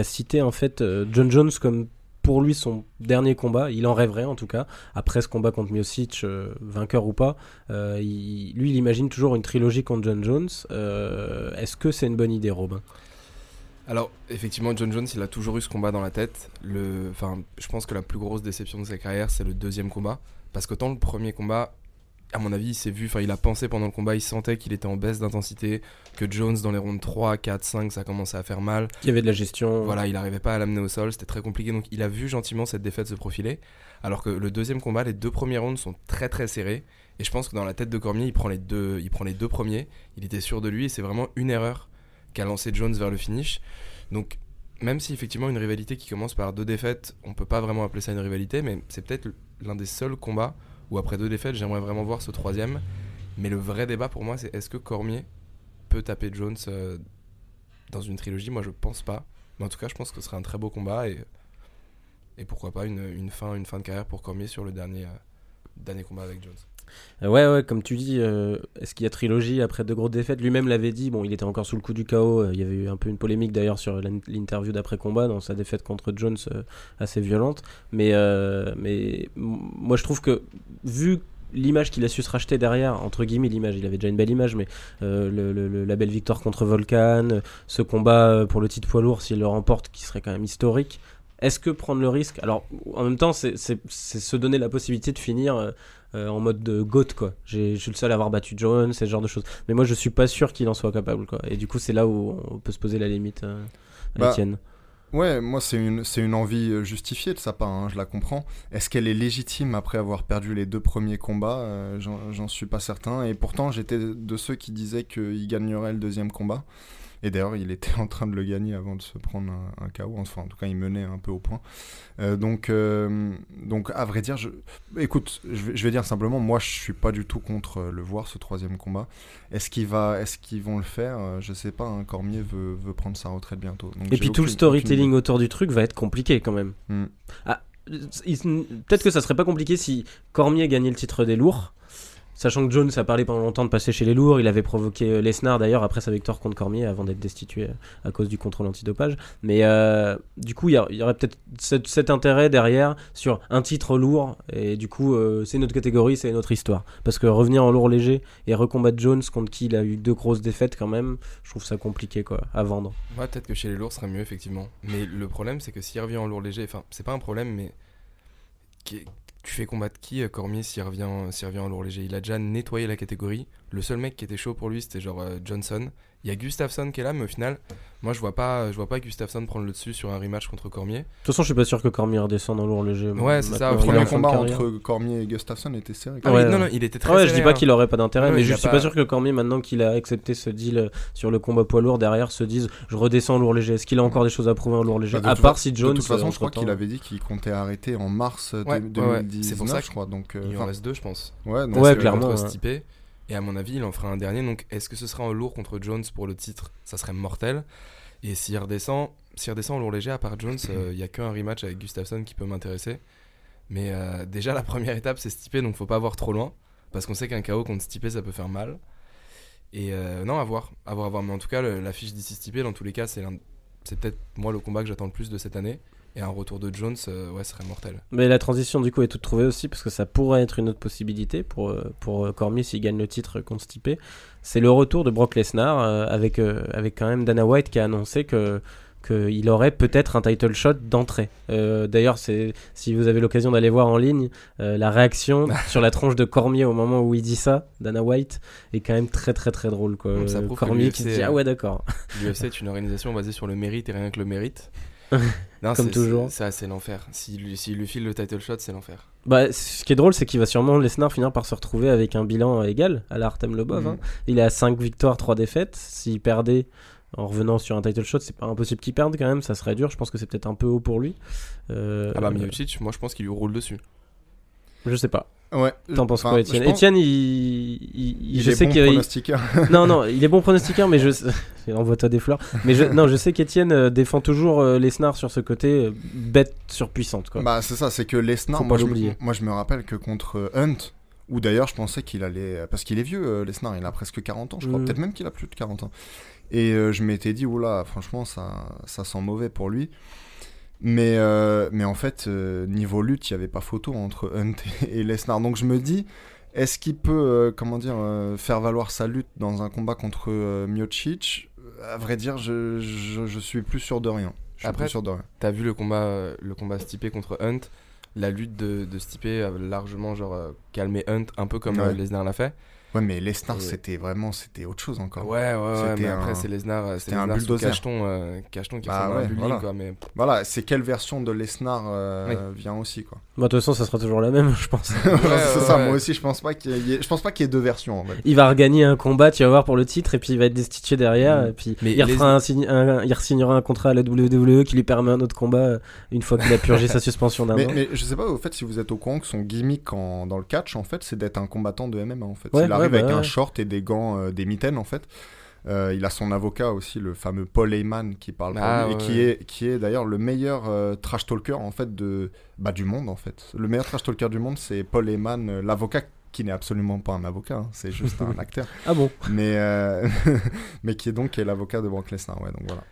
a cité en fait John Jones comme pour lui son dernier combat. Il en rêverait en tout cas. Après ce combat contre Miocic, vainqueur ou pas, lui il imagine toujours une trilogie contre John Jones. Est-ce que c'est une bonne idée, Robin? Alors, effectivement, John Jones, il a toujours eu ce combat dans la tête. Le... Enfin, je pense que la plus grosse déception de sa carrière, c'est le deuxième combat. Parce que tant le premier combat, à mon avis, il s'est vu, enfin, il a pensé pendant le combat, il sentait qu'il était en baisse d'intensité, que Jones, dans les rounds 3, 4, 5, ça commençait à faire mal. Il y avait de la gestion. Voilà, il n'arrivait pas à l'amener au sol, c'était très compliqué. Donc, il a vu gentiment cette défaite se profiler. Alors que le deuxième combat, les deux premiers rounds sont très très serrés. Et je pense que dans la tête de Cormier, il prend les deux, il prend les deux premiers. Il était sûr de lui et c'est vraiment une erreur qu'a lancé Jones vers le finish. Donc, même si effectivement une rivalité qui commence par deux défaites, on peut pas vraiment appeler ça une rivalité, mais c'est peut-être l'un des seuls combats où après deux défaites, j'aimerais vraiment voir ce troisième. Mais le vrai débat pour moi, c'est est-ce que Cormier peut taper Jones euh, dans une trilogie? Moi, je pense pas. Mais en tout cas, je pense que ce serait un très beau combat et, pourquoi pas une, une fin, une fin de carrière pour Cormier sur le dernier, euh, dernier combat avec Jones. Euh, Ouais, ouais, comme tu dis, euh, est-ce qu'il y a trilogie après deux grosses défaites? Lui-même l'avait dit, bon, il était encore sous le coup du chaos. euh, il y avait eu un peu une polémique d'ailleurs sur l'in- l'interview d'après-combat dans sa défaite contre Jones, assez violente. Mais, mais moi je trouve que, vu l'image qu'il a su se racheter derrière, entre guillemets l'image, il avait déjà une belle image, mais le- la belle victoire contre Volcan, ce combat pour le titre poids lourd s'il le remporte, qui serait quand même historique. Est-ce que prendre le risque? Alors, en même temps, c'est se donner la possibilité de finir euh, en mode de GOAT quoi. Je suis le seul à avoir battu Jones, ce genre de choses. Mais moi je suis pas sûr qu'il en soit capable quoi. Et du coup c'est là où on peut se poser la limite euh, à Bah, Etienne. Ouais, moi c'est une, c'est une envie euh, justifiée de sa part, hein, je la comprends. Est-ce qu'elle est légitime après avoir perdu les deux premiers combats? Euh, J'en j'en suis pas certain. Et pourtant j'étais de ceux qui disaient qu'il gagnerait le deuxième combat. Et d'ailleurs il était en train de le gagner avant de se prendre un, un KO. Enfin en tout cas il menait un peu au point. Euh, donc, euh, donc à vrai dire, je... écoute, je vais, je vais dire simplement, moi je suis pas du tout contre euh, le voir ce troisième combat. Est-ce qu'il va, est-ce qu'ils vont le faire? Je sais pas. hein, Cormier veut, veut prendre sa retraite bientôt. Donc Et puis tout le storytelling aucune autour du truc va être compliqué quand même. Hmm. Ah, Peut-être que ça serait pas compliqué si Cormier gagnait le titre des lourds. Sachant que Jones a parlé pendant longtemps de passer chez les lourds, il avait provoqué euh, Lesnar d'ailleurs après sa victoire contre Cormier avant d'être destitué euh, à cause du contrôle antidopage. Mais euh, du coup, il y, aurait peut-être cet, intérêt derrière sur un titre lourd et du coup, c'est notre catégorie, c'est notre histoire. Parce que revenir en lourd léger et recombattre Jones contre qui il a eu deux grosses défaites quand même, je trouve ça compliqué quoi à vendre. Ouais, peut-être que chez les lourds, serait mieux, effectivement. Mais le problème, c'est que s'il revient en lourd léger, enfin, c'est pas un problème, mais. Tu fais combattre qui, euh, Cormier, s'il revient, s'il revient en lourd léger? Il a déjà nettoyé la catégorie. Le seul mec qui était chaud pour lui, c'était genre euh, Johnson. Il y a Gustafsson qui est là, mais au final, moi, je vois pas, je vois pas Gustafsson prendre le dessus sur un rematch contre Cormier. De toute façon, je suis pas sûr que Cormier redescende en lourd léger. Ouais, c'est ça, est premier combat entre Cormier et Gustafsson était serré. Ah, Ouais, non, non, il était très Ah ouais, je serré, dis pas hein. qu'il aurait pas d'intérêt, mais je suis pas- pas sûr que Cormier, maintenant qu'il a accepté ce deal euh, sur le combat poids lourd, derrière se dise je redescends en lourd léger. Est-ce qu'il a encore des choses à prouver en lourd léger? Bah, de À toute part si Jones. de toute façon, euh, je crois qu'il avait dit qu'il comptait arrêter en mars euh, Ouais, de- ouais, ouais. 2019, C'est pour ça je crois. Donc, euh, Il en reste deux, je pense. ouais, donc Ouais, c'est- clairement. Stipe. Et à mon avis, il en fera un dernier. Donc, est-ce que ce sera en lourd contre Jones pour le titre? Ça serait mortel. Et s'il redescend, redescend en lourd léger, à part Jones, euh, il y a qu'un rematch avec Gustafsson qui peut m'intéresser. Mais euh, déjà, la première étape, c'est Stipe, donc faut pas voir trop loin. Parce qu'on sait qu'un KO contre Stipe, ça peut faire mal. Et euh, non, à voir. À voir. Mais en tout cas, l'affiche d'ici Stipe, dans tous les cas, c'est peut-être moi le combat que j'attends le plus de cette année. Et un retour de Jones, euh, ouais, serait mortel. Mais la transition du coup est toute trouvée aussi parce que ça pourrait être une autre possibilité pour, euh, pour euh, Cormier s'il gagne le titre contre Stipe. C'est le retour de Brock Lesnar avec, avec quand même Dana White qui a annoncé que qu'il aurait peut-être un title shot d'entrée. Euh, D'ailleurs, si vous avez l'occasion d'aller voir en ligne, euh, la réaction sur la tronche de Cormier au moment où il dit ça, Dana White, est quand même très très très drôle. Quoi. Cormier qui dit ah ouais d'accord. L'UFC est une organisation basée sur le mérite et rien que le mérite. Non, Comme c'est- toujours. Ça, c'est l'enfer. S'il lui, s'il lui file le title shot, c'est l'enfer. Bah, ce qui est drôle, c'est qu'il va sûrement Lesnar finir par se retrouver avec un bilan égal à la Artem Lobov. Hein. Il est à 5 victoires, 3 défaites. S'il perdait en revenant sur un title shot, c'est pas impossible qu'il perde quand même. Ça serait dur. Je pense que c'est peut-être un peu haut pour lui. Euh, Ah bah, euh, Miocic, moi je pense qu'il lui roule dessus. je sais pas. Ouais. T'en penses quoi, Étienne pense- Étienne, il, il- je est sais bon qu'il. pronostiqueur. non, non, il est bon pronostiqueur, mais je. Envoie-toi des fleurs. Mais je... non, je sais qu'Étienne euh, défend toujours euh, Lesnar sur ce côté euh, bête surpuissante. Quoi. Bah, c'est ça, c'est que Lesnar, moi je, moi je me rappelle que contre Hunt, où d'ailleurs je pensais qu'il allait. Parce qu'il est vieux, Lesnar, il a presque 40 ans, je crois. Peut-être même qu'il a plus de 40 ans. Et je m'étais dit, oula, franchement, ça, ça sent mauvais pour lui. Mais, euh, mais en fait, euh, niveau lutte, il n'y avait pas photo entre Hunt et, Lesnar. Donc je me dis, est-ce qu'il peut, euh, comment dire, faire valoir sa lutte dans un combat contre Miocic? À vrai dire, je, je, je suis plus sûr de rien. Je suis Après, plus sûr de rien. T'as vu le combat, le combat Stipe contre Hunt? La lutte de, de Stipe a largement genre, calmé Hunt, un peu comme Ouais. Lesnar l'a fait. Ouais, mais Lesnar, Et- c'était vraiment, c'était autre chose encore. Ouais, ouais, ouais, mais un- après c'est Lesnar, c'était un bulldozer. cacheton, euh, cacheton qui Bah un ouais, voilà. quoi, mais Voilà, c'est quelle version de Lesnar euh, vient aussi, quoi. Bah, de toute façon, ça sera toujours la même, je pense. C'est ouais, ça, ouais. moi aussi, je pense pas qu'il y ait, je pense pas qu'il y ait deux versions, en fait. Il va regagner un combat, tu vas voir pour le titre, et puis il va être destitué derrière, Mm. et puis Mais il, les- un sign- un- il signera un contrat à la WWE qui lui permet un autre combat euh, une fois qu'il a purgé sa suspension d'un Mais, an. mais je sais pas, au fait, si vous êtes au courant que son gimmick en- dans le catch, en fait, c'est d'être un combattant de MMA, en fait. Ouais, il ouais, arrive bah avec ouais. un short et des gants, euh, des mitaines, en fait. Euh, il a son avocat aussi, le fameux Paul Heyman, qui parle pour Ah, lui, ouais, et qui est, qui est d'ailleurs le meilleur euh, trash talker, en fait, de, bah, du monde, en fait. Le meilleur trash talker du monde, c'est Paul Heyman, euh, l'avocat qui n'est absolument pas un avocat, hein, c'est juste un acteur. Ah bon? Mais, mais qui est donc l'avocat de Brock Lesnar, ouais, donc voilà.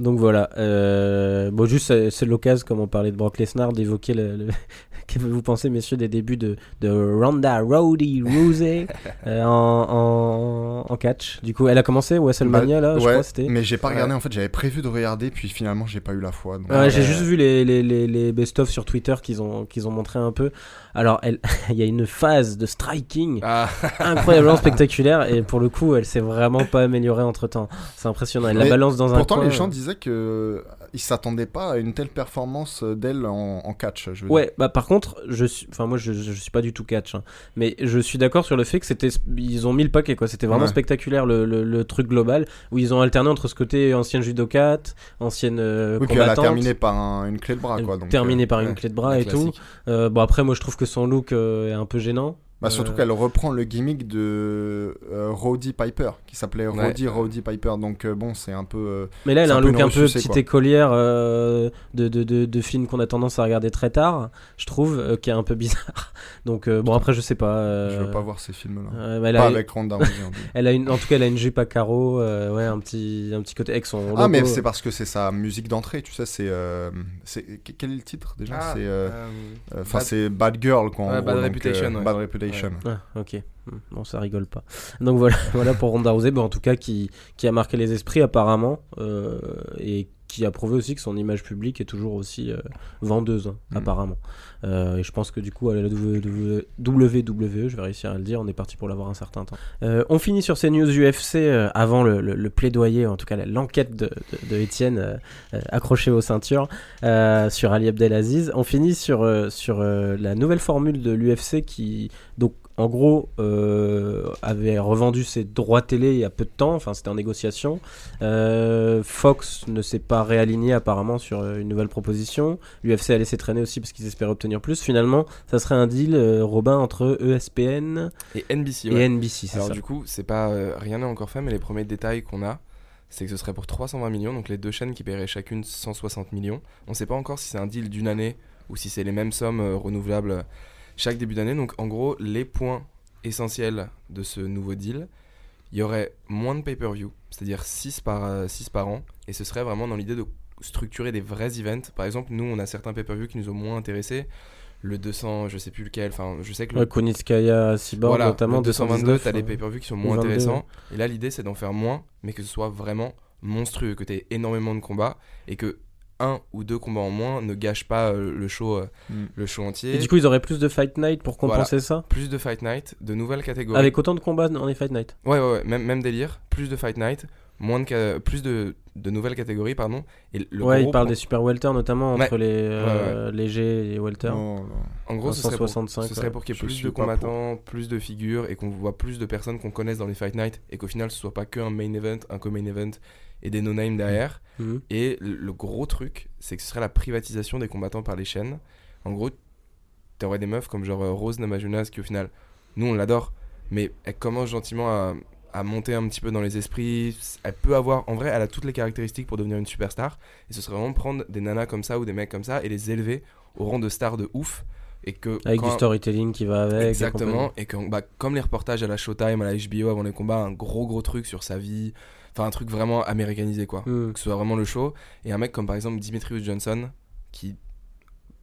Donc voilà. Euh, bon, juste, c'est l'occasion, comme on parlait de Brock Lesnar, d'évoquer le. le- Qu'avez-vous pensé, messieurs, des débuts de, de Ronda Rousey Rousey euh, en, en, en catch Du coup, elle a commencé WrestleMania, là, je crois, c'était. mais j'ai pas Ouais. regardé en fait, j'avais prévu de regarder, puis finalement j'ai pas eu la foi. donc- Ouais, j'ai Ouais. juste vu les, les, les, les best-of sur Twitter qu'ils ont, qu'ils ont montré un peu. Alors, elle, il y a une phase de striking Ah, incroyablement spectaculaire et pour le coup, elle s'est vraiment pas améliorée entre temps. C'est impressionnant. Elle la balance dans un Pourtant, les gens disaient que ils s'attendaient pas à une telle performance euh, d'elle en, en catch. Je veux dire. Ouais, bah par contre, je suis, enfin moi je, je suis pas du tout catch, hein. mais je suis d'accord sur le fait que c'était, ils ont mis le paquet quoi. C'était vraiment Ouais. spectaculaire le, le, le truc global où ils ont alterné entre ce côté ancienne judokate, ancienne euh, Oui, puis elle a combattante, terminé par un- une clé de bras, quoi. Donc, terminé euh, par une ouais, clé de bras et tout. Euh, bon après moi je trouve que son look euh, est un peu gênant. Bah, surtout Euh, qu'elle reprend le gimmick de euh, Roddy Piper, qui s'appelait Ouais. Roddy Roddy Piper. Donc euh, bon, c'est un peu. euh, Mais là, elle a un look un peu petite quoi. écolière euh, de, de, de, de film qu'on a tendance à regarder très tard, je trouve, euh, qui est un peu bizarre. Donc euh, bon après je sais pas. euh, Je veux pas voir ces films-là. euh, Pas a, avec Ronda elle a une, en tout cas elle a une jupe à carreaux, euh, ouais un petit, un petit côté avec son. Ah, mais c'est parce que c'est sa musique d'entrée, tu sais. C'est. euh, c'est- quel est le titre déjà? Ah, C'est. euh, euh, Enfin, Bad- c'est Bad Girl, quoi. en Ouais, gros, Bad donc, Reputation, euh, ouais. Bad Reputation. Ah, ok. Hmm, Bon, ça rigole pas. Donc voilà, voilà pour Ronda Rousey, en tout cas qui, qui a marqué les esprits apparemment euh, et qui a prouvé aussi que son image publique est toujours aussi euh, vendeuse hein, Mm. apparemment. Euh, et je pense que du coup à la WWE, je vais réussir à le dire, on est parti pour l'avoir un certain temps. Euh, on finit sur ces news UFC avant le, le- le plaidoyer, en tout cas l'enquête de, de, de Étienne euh, euh, accroché aux ceintures sur Ali Abdelaziz. On finit sur, sur la nouvelle formule de l'UFC qui donc en gros euh, avait revendu ses droits télé il y a peu de temps, enfin c'était en négociation. Euh, Fox ne s'est pas réaligné apparemment sur euh, une nouvelle proposition. L'UFC a laissé traîner aussi parce qu'ils espéraient obtenir plus. Finalement, ça serait un deal, euh, Robin, entre ESPN Et NBC, et ouais. NBC, c'est Alors ça. du coup, c'est pas rien n'est encore fait, mais les premiers détails qu'on a, c'est que ce serait pour 320 millions, donc les deux chaînes qui paieraient chacune 160 millions. On sait pas encore si c'est un deal d'une année ou si c'est les mêmes sommes renouvelables chaque début d'année. Donc en gros, les points essentiels de ce nouveau deal, il y aurait moins de pay-per-view, c'est-à-dire 6 par, euh, 6 par an, et ce serait vraiment dans l'idée de structurer des vrais events. Par exemple, nous, on a certains pay-per-view qui nous ont moins intéressés. Le 200, je sais plus lequel, enfin, je sais que le Ouais, Kunitskaya, Cyborg voilà, notamment, le 222, 219, t'as les euh, pay-per-view qui sont moins 22, intéressants. Et là, l'idée, c'est d'en faire moins, mais que ce soit vraiment monstrueux, que t'aies énormément de combats et que un ou deux combats en moins ne gâchent pas euh, le show, euh, Mm. le show entier. Et du coup, ils auraient plus de Fight Night pour compenser ça plus de Fight Night, de nouvelles catégories. Avec autant de combats dans les Fight Night Ouais, ouais, ouais, même, même délire. Plus de Fight Night, moins de plus de, de nouvelles catégories, pardon. Et le Ouais, gros il parle point- des super welter notamment Ouais. entre les euh, légers et welter. Là. En gros, ce serait, pour, 165, ce serait ouais. pour qu'il y ait Je plus de pour. combattants, plus de figures et qu'on voit plus de personnes qu'on connaisse dans les Fight Night et qu'au final ce soit pas que un main event, un co-main event et des no-name derrière. Mhm. Et le gros truc, c'est que ce serait la privatisation des combattants par les chaînes. En gros, t'aurais des meufs comme genre euh, Rose Namajunas qui au final, nous on l'adore, mais elle commence gentiment à, à monter un petit peu dans les esprits. Elle peut avoir, en vrai, elle a toutes les caractéristiques pour devenir une superstar. Et ce serait vraiment prendre des nanas comme ça ou des mecs comme ça et les élever au rang de stars de ouf. Et que Avec du storytelling qui va avec. et Exactement, et que, bah, comme les reportages à la Showtime, à la HBO avant les combats, un gros gros truc sur sa vie, enfin un truc vraiment américanisé quoi. Mhm. que ce soit vraiment le show. Et un mec comme par exemple Dimitrius Johnson, qui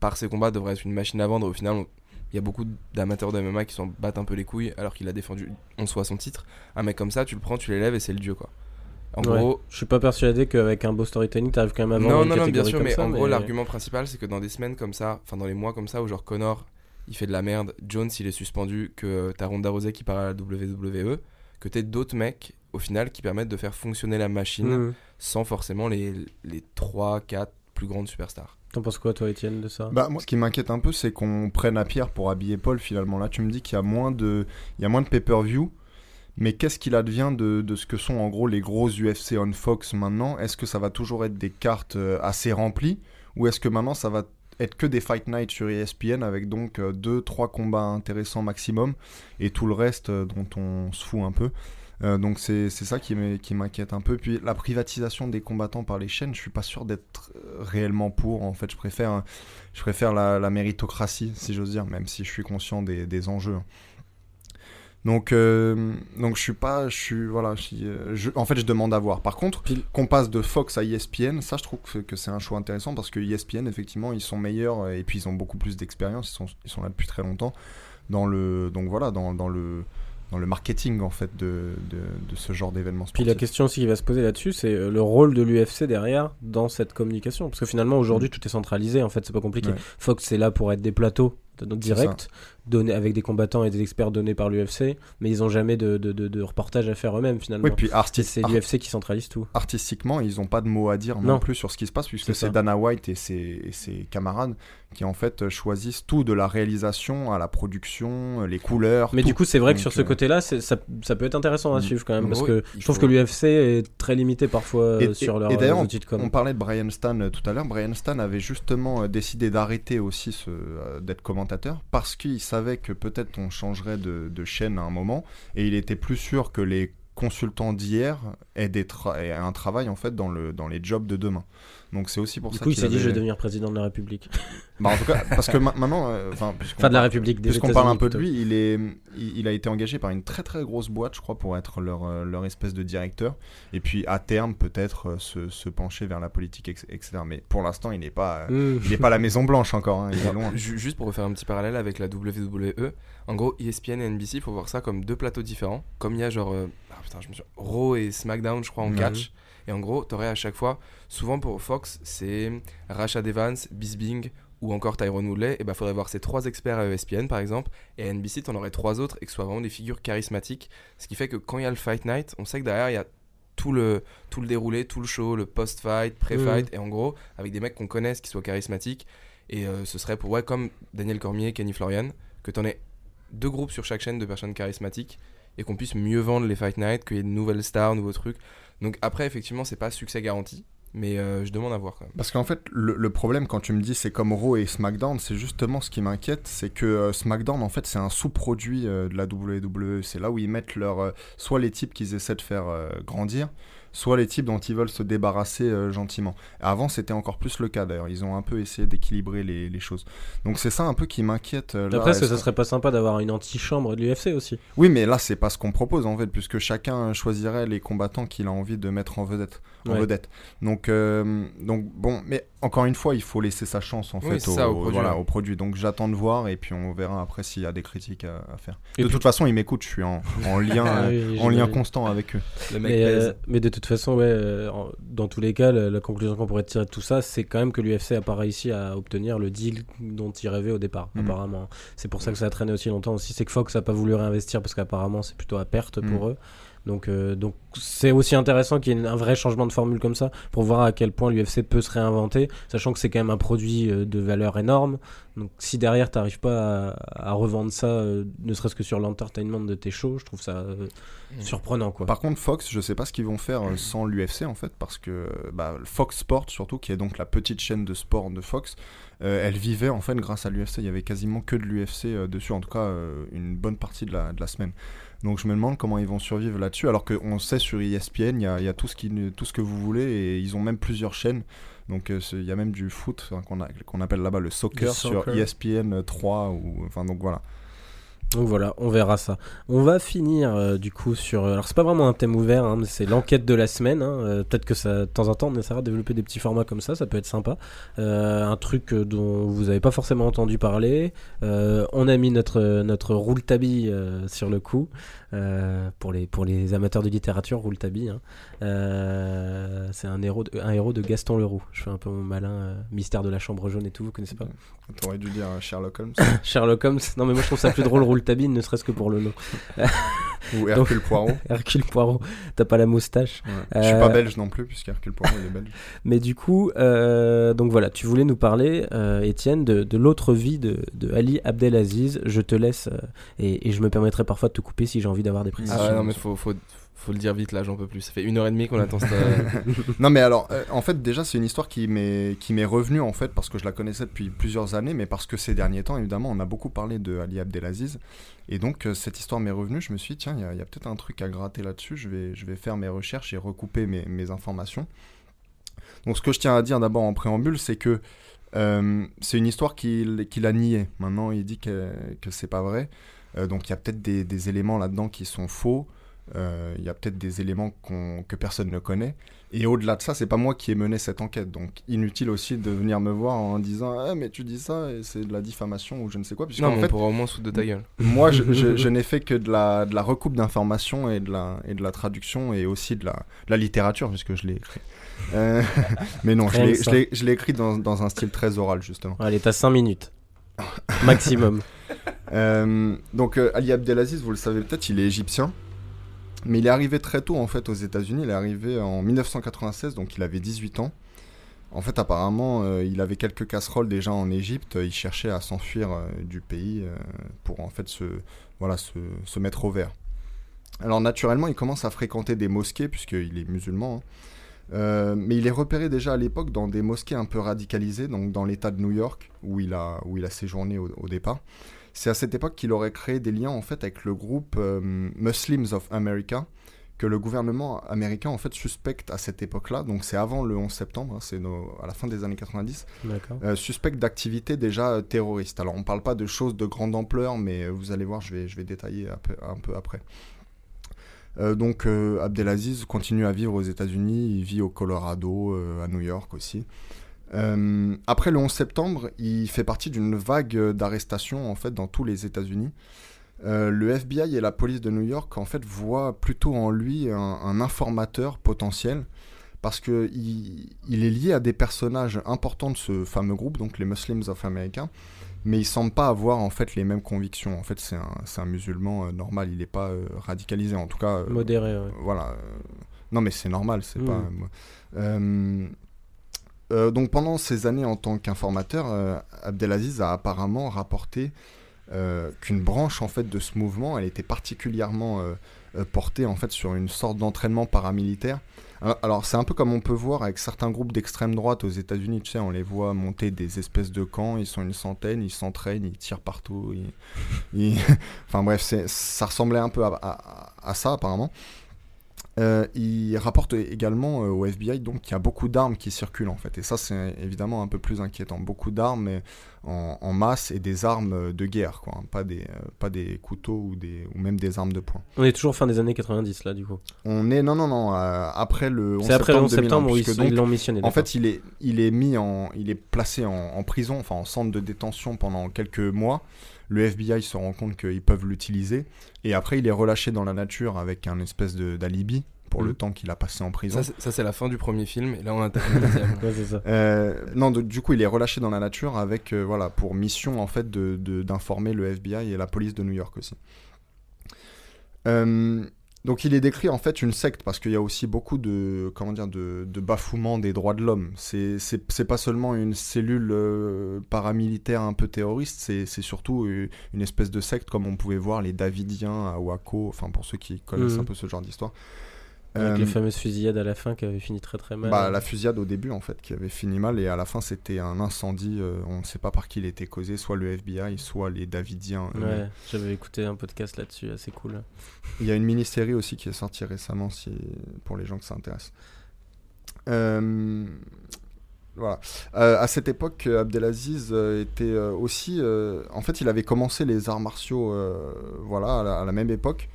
par ses combats devrait être une machine à vendre, au final il y a beaucoup d'amateurs de MMA qui s'en battent un peu les couilles alors qu'il a défendu 11 fois son titre. Un mec comme ça, tu le prends, tu l'élèves et c'est le dieu quoi. En Ouais. gros, Je suis pas persuadé qu'avec un beau storytelling, t'arrives quand même à vendre non, une non, non, bien sûr, mais ça, en gros, l'argument principal, c'est que dans des semaines comme ça, enfin dans les mois comme ça, où genre Connor, il fait de la merde, Jones, il est suspendu, que t'as Ronda Rousey qui part à la WWE, que t'aies d'autres mecs, au final, qui permettent de faire fonctionner la machine Mhm. sans forcément les, les 3, 4 plus grandes superstars. T'en penses quoi, toi, Étienne, de ça? Bah, moi, ce qui m'inquiète un peu, c'est qu'on prenne à pierre pour habiller Paul finalement. Là, tu me dis qu'il y a moins de, il y a moins de pay-per-view. Mais qu'est-ce qu'il advient de, de ce que sont en gros les grosses UFC on Fox maintenant? Est-ce que ça va toujours être des cartes euh, assez remplies? Ou est-ce que maintenant ça va être que des Fight Night sur ESPN avec donc 2-3 combats intéressants maximum et tout le reste euh, dont on se fout un peu? Euh, donc c'est c'est ça qui m'inquiète un peu. Puis la privatisation des combattants par les chaînes, je suis pas sûr d'être réellement pour. En fait, je préfère, je préfère la, la méritocratie, si j'ose dire, même si je suis conscient des, des enjeux. Donc, euh, donc je suis pas, je suis voilà, je euh, je- en fait, je demande à voir. Par contre, qu'on passe de Fox à ESPN, ça, je trouve que, c'est un choix intéressant parce que ESPN, effectivement, ils sont meilleurs et puis ils ont beaucoup plus d'expérience. Ils sont, ils sont là depuis très longtemps dans le, donc voilà, dans, dans le, dans le marketing en fait de, de, de ce genre d'événements Puis la question aussi qui va se poser là-dessus, c'est euh, le rôle de l'UFC derrière dans cette communication. Parce que finalement, aujourd'hui, tout est centralisé. En fait, c'est pas compliqué. Ouais. Fox, c'est là pour être des plateaux directs, donnés avec des combattants et des experts donnés par l'UFC. Mais ils ont jamais de, de, de, de reportage à faire eux-mêmes, finalement. Oui, puis C'est- arti- c'est l'UFC qui centralise tout. artistiquement, ils n'ont pas de mots à dire non, Non. plus sur ce qui se passe, puisque C'est Dana White et ses, et ses camarades qui en fait choisissent tout de la réalisation à la production, les couleurs. Mais tout. du coup, c'est vrai que sur ce euh, côté-là, ça, ça peut être intéressant à Mm. suivre quand même. Parce que je trouve que l'UFC est très limité parfois Et- sur leurs et d'ailleurs, com. On parlait de Brian Stan euh, tout à l'heure. Brian Stan avait justement euh, décidé d'arrêter aussi d'être commentateur parce qu'il savait que peut-être on changerait de, chaîne à un moment et il était plus sûr que les consultants d'hier aient, des tra- aient un travail en fait dans, le, dans les jobs de demain. Donc c'est aussi pour Du ça coup, il qu'il s'est dit, je vais devenir président de la République. Bah, en tout cas, parce que ma- maintenant, euh, enfin, de la République des Puisqu'on parle un peu de lui, il, est, il, il a été engagé par une très très grosse boîte, je crois, pour être leur, euh, leur espèce de directeur. Et puis à terme, peut-être euh, se, se pencher vers la politique, etc. Mais pour l'instant, il n'est pas, euh, Mm. il n'est pas à la Maison Blanche encore. hein, il est loin. Ju- Juste pour refaire un petit parallèle avec la WWE, en gros, ESPN et NBC, il faut voir ça comme deux plateaux différents. Comme il y a genre, euh, ah, putain, je me suis... Raw et SmackDown, je crois, en Mhm. catch. Et en gros, t'aurais à chaque fois, souvent pour Fox, c'est Rashad Evans, Bisbing ou encore Tyrone Woodley. Et bah, faudrait voir ces trois experts à ESPN, par exemple. Et à NBC, t'en aurais trois autres et que ce soit vraiment des figures charismatiques. Ce qui fait que quand il y a le Fight Night, on sait que derrière, il y a tout le, tout le déroulé, tout le show, le post-fight, pré-fight. Et en gros, avec des mecs qu'on connaisse qui soient charismatiques. Et euh, ce serait pour, ouais, comme Daniel Cormier, Kenny Florian, que t'en aies deux groupes sur chaque chaîne de personnes charismatiques et qu'on puisse mieux vendre les Fight Night, qu'il y ait de nouvelles stars, nouveaux trucs. Donc après, effectivement, c'est pas succès garanti, mais euh, je demande à voir quand même. Parce qu'en fait, le, problème quand tu me dis c'est comme Raw et SmackDown, c'est justement ce qui m'inquiète, c'est que euh, SmackDown, en fait, c'est un sous-produit euh, de la WWE. C'est là où ils mettent leur, soit les types qu'ils essaient de faire grandir, soit les types dont ils veulent se débarrasser euh, gentiment. Avant, c'était encore plus le cas d'ailleurs. Ils ont un peu essayé d'équilibrer les, les choses. Donc c'est ça un peu qui m'inquiète. euh. Après, est-ce que ça serait pas sympa d'avoir une antichambre de l'UFC aussi Oui, mais là, c'est pas ce qu'on propose en fait, puisque chacun choisirait les combattants qu'il a envie de mettre en vedette. En Ouais. vedette. Donc, euh, donc, bon, mais encore une fois, il faut laisser sa chance en Oui, fait c'est au, ça, au produit, voilà, ouais. au produit. Donc, j'attends de voir et puis on verra après s'il y a des critiques à, à faire. Et de puis- toute façon, ils m'écoutent, je suis en, en lien, Ah euh, oui, en lien constant avec eux. Le mec Mais, euh, mais de toute façon, ouais, euh, dans tous les cas, la, la conclusion qu'on pourrait tirer de tout ça, c'est quand même que l'UFC a pas réussi à obtenir le deal dont il rêvait au départ, Mhm. apparemment. C'est pour ça que ça a traîné aussi longtemps aussi. C'est que Fox a pas voulu réinvestir parce qu'apparemment c'est plutôt à perte pour Mhm. eux. Donc, euh, donc c'est aussi intéressant qu'il y ait un vrai changement de formule comme ça pour voir à quel point l'UFC peut se réinventer, sachant que c'est quand même un produit euh, de valeur énorme. Donc si derrière t'arrives pas à, à revendre ça, euh, ne serait-ce que sur l'entertainment de tes shows, je trouve ça euh, surprenant quoi. Par contre, Fox, je sais pas ce qu'ils vont faire euh, sans l'UFC en fait, parce que bah, Fox Sport surtout, qui est donc la petite chaîne de sport de Fox, euh, elle vivait en fait grâce à l'UFC. Il y avait quasiment que de l'UFC euh, dessus, en tout cas euh, une bonne partie de la, de la semaine. Donc je me demande comment ils vont survivre là-dessus, alors qu'on sait sur E ESPN, il y a, il y a tout, ce qui, tout ce que vous voulez, et ils ont même plusieurs chaînes. Donc euh, il y a même du foot hein, qu'on appelle là-bas le soccer, sur. ESPN 3, ou, enfin donc voilà. Donc voilà, on verra ça. On va finir euh, du coup sur. Alors c'est pas vraiment un thème ouvert, hein, mais c'est l'enquête de la semaine. hein. Euh, Peut-être que ça, de temps en temps, on essaiera de développer des petits formats comme ça, ça peut être sympa. Euh, un truc euh, dont vous n'avez pas forcément entendu parler. Euh, on a mis notre notre Rouletabille euh, sur le coup euh, pour les pour les amateurs de littérature. Rouletabille, hein. Euh, c'est un héros de, un héros de Gaston Leroux. Je fais un peu mon malin euh, mystère de la chambre jaune et tout. Vous connaissez pas T'aurais dû dire Sherlock Holmes Sherlock Holmes. Non mais moi je trouve ça plus drôle Rouletabille, ne serait-ce que pour le nom. ou Hercule Poirot. Hercule Poirot, t'as pas la moustache. Ouais. Je suis pas belge non plus, puisqu'Hercule Poirot il est belge. Mais du coup, donc voilà, tu voulais nous parler, Étienne, de, de l'autre vie de, de Ali Abdelaziz. Je te laisse, et, et je me permettrai parfois de te couper si j'ai envie d'avoir des précisions. Ah ouais, non, mais faut, faut, faut le dire vite là, j'en peux plus. Ça fait une heure et demie qu'on attend cette. Non mais alors, euh, en fait déjà c'est une histoire qui m'est qui m'est revenue en fait parce que je la connaissais depuis plusieurs années, mais parce que ces derniers temps évidemment on a beaucoup parlé de Ali Abdelaziz et donc euh, cette histoire m'est revenue. Je me suis dit tiens il y a, peut-être un truc à gratter là-dessus. Je vais je vais faire mes recherches et recouper mes, mes informations. Donc ce que je tiens à dire d'abord en préambule c'est que euh, c'est une histoire qu'il qu'il a nié. Maintenant il dit que que c'est pas vrai. Euh, donc il y a peut-être des, des éléments là-dedans qui sont faux. Euh, Il y a peut-être des éléments que personne ne connaît. Et au-delà de ça, c'est pas moi qui ai mené cette enquête. Donc inutile aussi de venir me voir en disant Ah, mais tu dis ça et c'est de la diffamation ou je ne sais quoi. Puisque Non, en mais on fait, pourra au moins foutre de ta gueule. moi, je, je- je n'ai fait que de la, de la recoupe d'informations et, de la- et de la traduction et aussi de la, de la littérature, puisque je l'ai écrit. Euh, mais non, je l'ai écrit dans, dans un style très oral, justement. Allez, t'as 5 minutes. Maximum. Euh, donc, euh, Ali Abdelaziz, vous le savez peut-être, il est égyptien. Mais il est arrivé très tôt, en fait, aux États-Unis. Il est arrivé en 1996, donc il avait 18 ans. En fait, apparemment, euh, il avait quelques casseroles déjà en Égypte. Il cherchait à s'enfuir du pays pour, en fait, se, voilà, se, mettre au vert. Alors, naturellement, il commence à fréquenter des mosquées, puisqu'il est musulman. hein. Mais il est repéré déjà à l'époque dans des mosquées un peu radicalisées, donc dans l'État de New York, où il a, où il a séjourné au départ. C'est à cette époque qu'il aurait créé des liens en fait avec le groupe euh, Muslims of America, que le gouvernement américain en fait suspecte à cette époque-là, donc c'est avant le 11 septembre, hein, c'est à la fin des années 90, D'accord. euh, suspecte d'activités déjà euh, terroristes. Alors on parle pas de choses de grande ampleur, mais euh, vous allez voir, je vais, je vais détailler un peu, un peu après. Euh, donc euh, Abdelaziz continue à vivre aux États-Unis, il vit au Colorado, euh, à New York aussi. Euh, après le 11 septembre, il fait partie d'une vague d'arrestations en fait dans tous les États-Unis. Euh, le FBI et la police de New York en fait voient plutôt en lui un, un informateur potentiel parce que il, il est lié à des personnages importants de ce fameux groupe, donc les Muslims of America, mais il semble pas avoir en fait les mêmes convictions. En fait, c'est un, musulman euh, normal, il n'est pas radicalisé en tout cas. Modéré, ouais. voilà. Non, mais c'est normal, c'est Mm. pas. Euh, donc pendant ces années en tant qu'informateur, euh, Abdelaziz a apparemment rapporté euh, qu'une branche en fait de ce mouvement, elle était particulièrement portée en fait sur une sorte d'entraînement paramilitaire. Alors, c'est un peu comme on peut voir avec certains groupes d'extrême droite aux États-Unis, tu sais, on les voit monter des espèces de camps, ils sont une centaine, ils s'entraînent, ils tirent partout, enfin bref, ça ressemblait un peu à ça apparemment. Euh, il rapporte également euh, au FBI donc qu'il y a beaucoup d'armes qui circulent en fait et ça c'est évidemment un peu plus inquiétant beaucoup d'armes en, en masse et des armes de guerre quoi pas des euh, pas des couteaux ou des ou même des armes de poing On est toujours fin des années 90 là, du coup. on est non non non après le 11 C'est après le 11 2001, septembre où ils l'ont missionné. en fait, il est, il est mis en, il est placé en, en prison, enfin en centre de détention pendant quelques mois. Le FBI se rend compte qu'ils peuvent l'utiliser et après il est relâché dans la nature avec un espèce de d'alibi pour le Mhm. temps qu'il a passé en prison. Ça, c'est- la fin du premier film, et là, on attaque le deuxième. Ouais, c'est ça. Euh, non, de- du coup, il est relâché dans la nature avec, euh, voilà, pour mission en fait de de- d'informer le FBI et la police de New York aussi. Euh, donc, il est décrit en fait une secte parce qu'il y a aussi beaucoup de, comment dire, de, de bafouements des droits de l'homme. C'est c'est c'est pas seulement une cellule euh, paramilitaire un peu terroriste, c'est c'est surtout euh, une espèce de secte comme on pouvait voir les Davidiens à Waco. Enfin, pour ceux qui connaissent Mhm. un peu ce genre d'histoire. Avec Euh, les fameuses fusillades à la fin qui avaient fini très très mal. bah, la fusillade au début, en fait, qui avait fini mal, et à la fin, c'était un incendie. euh, on ne sait pas par qui il était causé, soit le FBI, soit les Davidiens. Ouais, j'avais écouté un podcast là-dessus, assez cool. Il y a une mini-série aussi qui est sortie récemment, si, pour les gens que ça intéresse. Euh, voilà. À cette époque, Abdelaziz était aussi. en fait, il avait commencé les arts martiaux voilà, à la, à la même époque.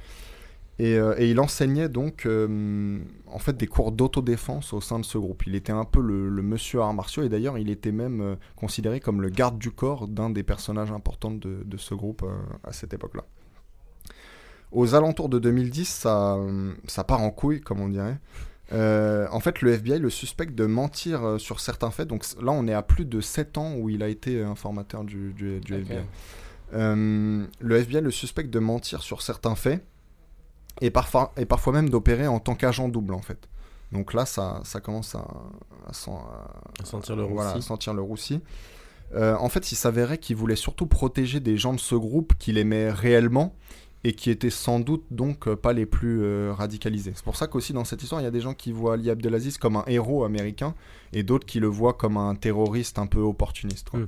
Et, euh, et il enseignait donc euh, en fait des cours d'autodéfense au sein de ce groupe. Il était un peu le, le monsieur arts martiaux et d'ailleurs il était même euh, considéré comme le garde du corps d'un des personnages importants de, de ce groupe à cette époque-là. Aux alentours de 2010, ça, ça part en couille, comme on dirait. En fait, le FBI le suspecte de mentir sur certains faits. Donc là, on est à plus de 7 ans où il a été informateur du, du- du Ok. FBI. Le FBI le suspecte de mentir sur certains faits et parfois, et parfois même d'opérer en tant qu'agent double, en fait. Donc là, ça, ça commence à, à, sen- à- À sentir le voilà, à sentir le roussi. Euh, en fait, il s'avérait qu'il voulait surtout protéger des gens de ce groupe qu'il aimait réellement et qui étaient sans doute donc euh, pas les plus euh, radicalisés. C'est pour ça qu'aussi dans cette histoire, il y a des gens qui voient Ali Abdelaziz comme un héros américain et d'autres qui le voient comme un terroriste un peu opportuniste. quoi. Mm.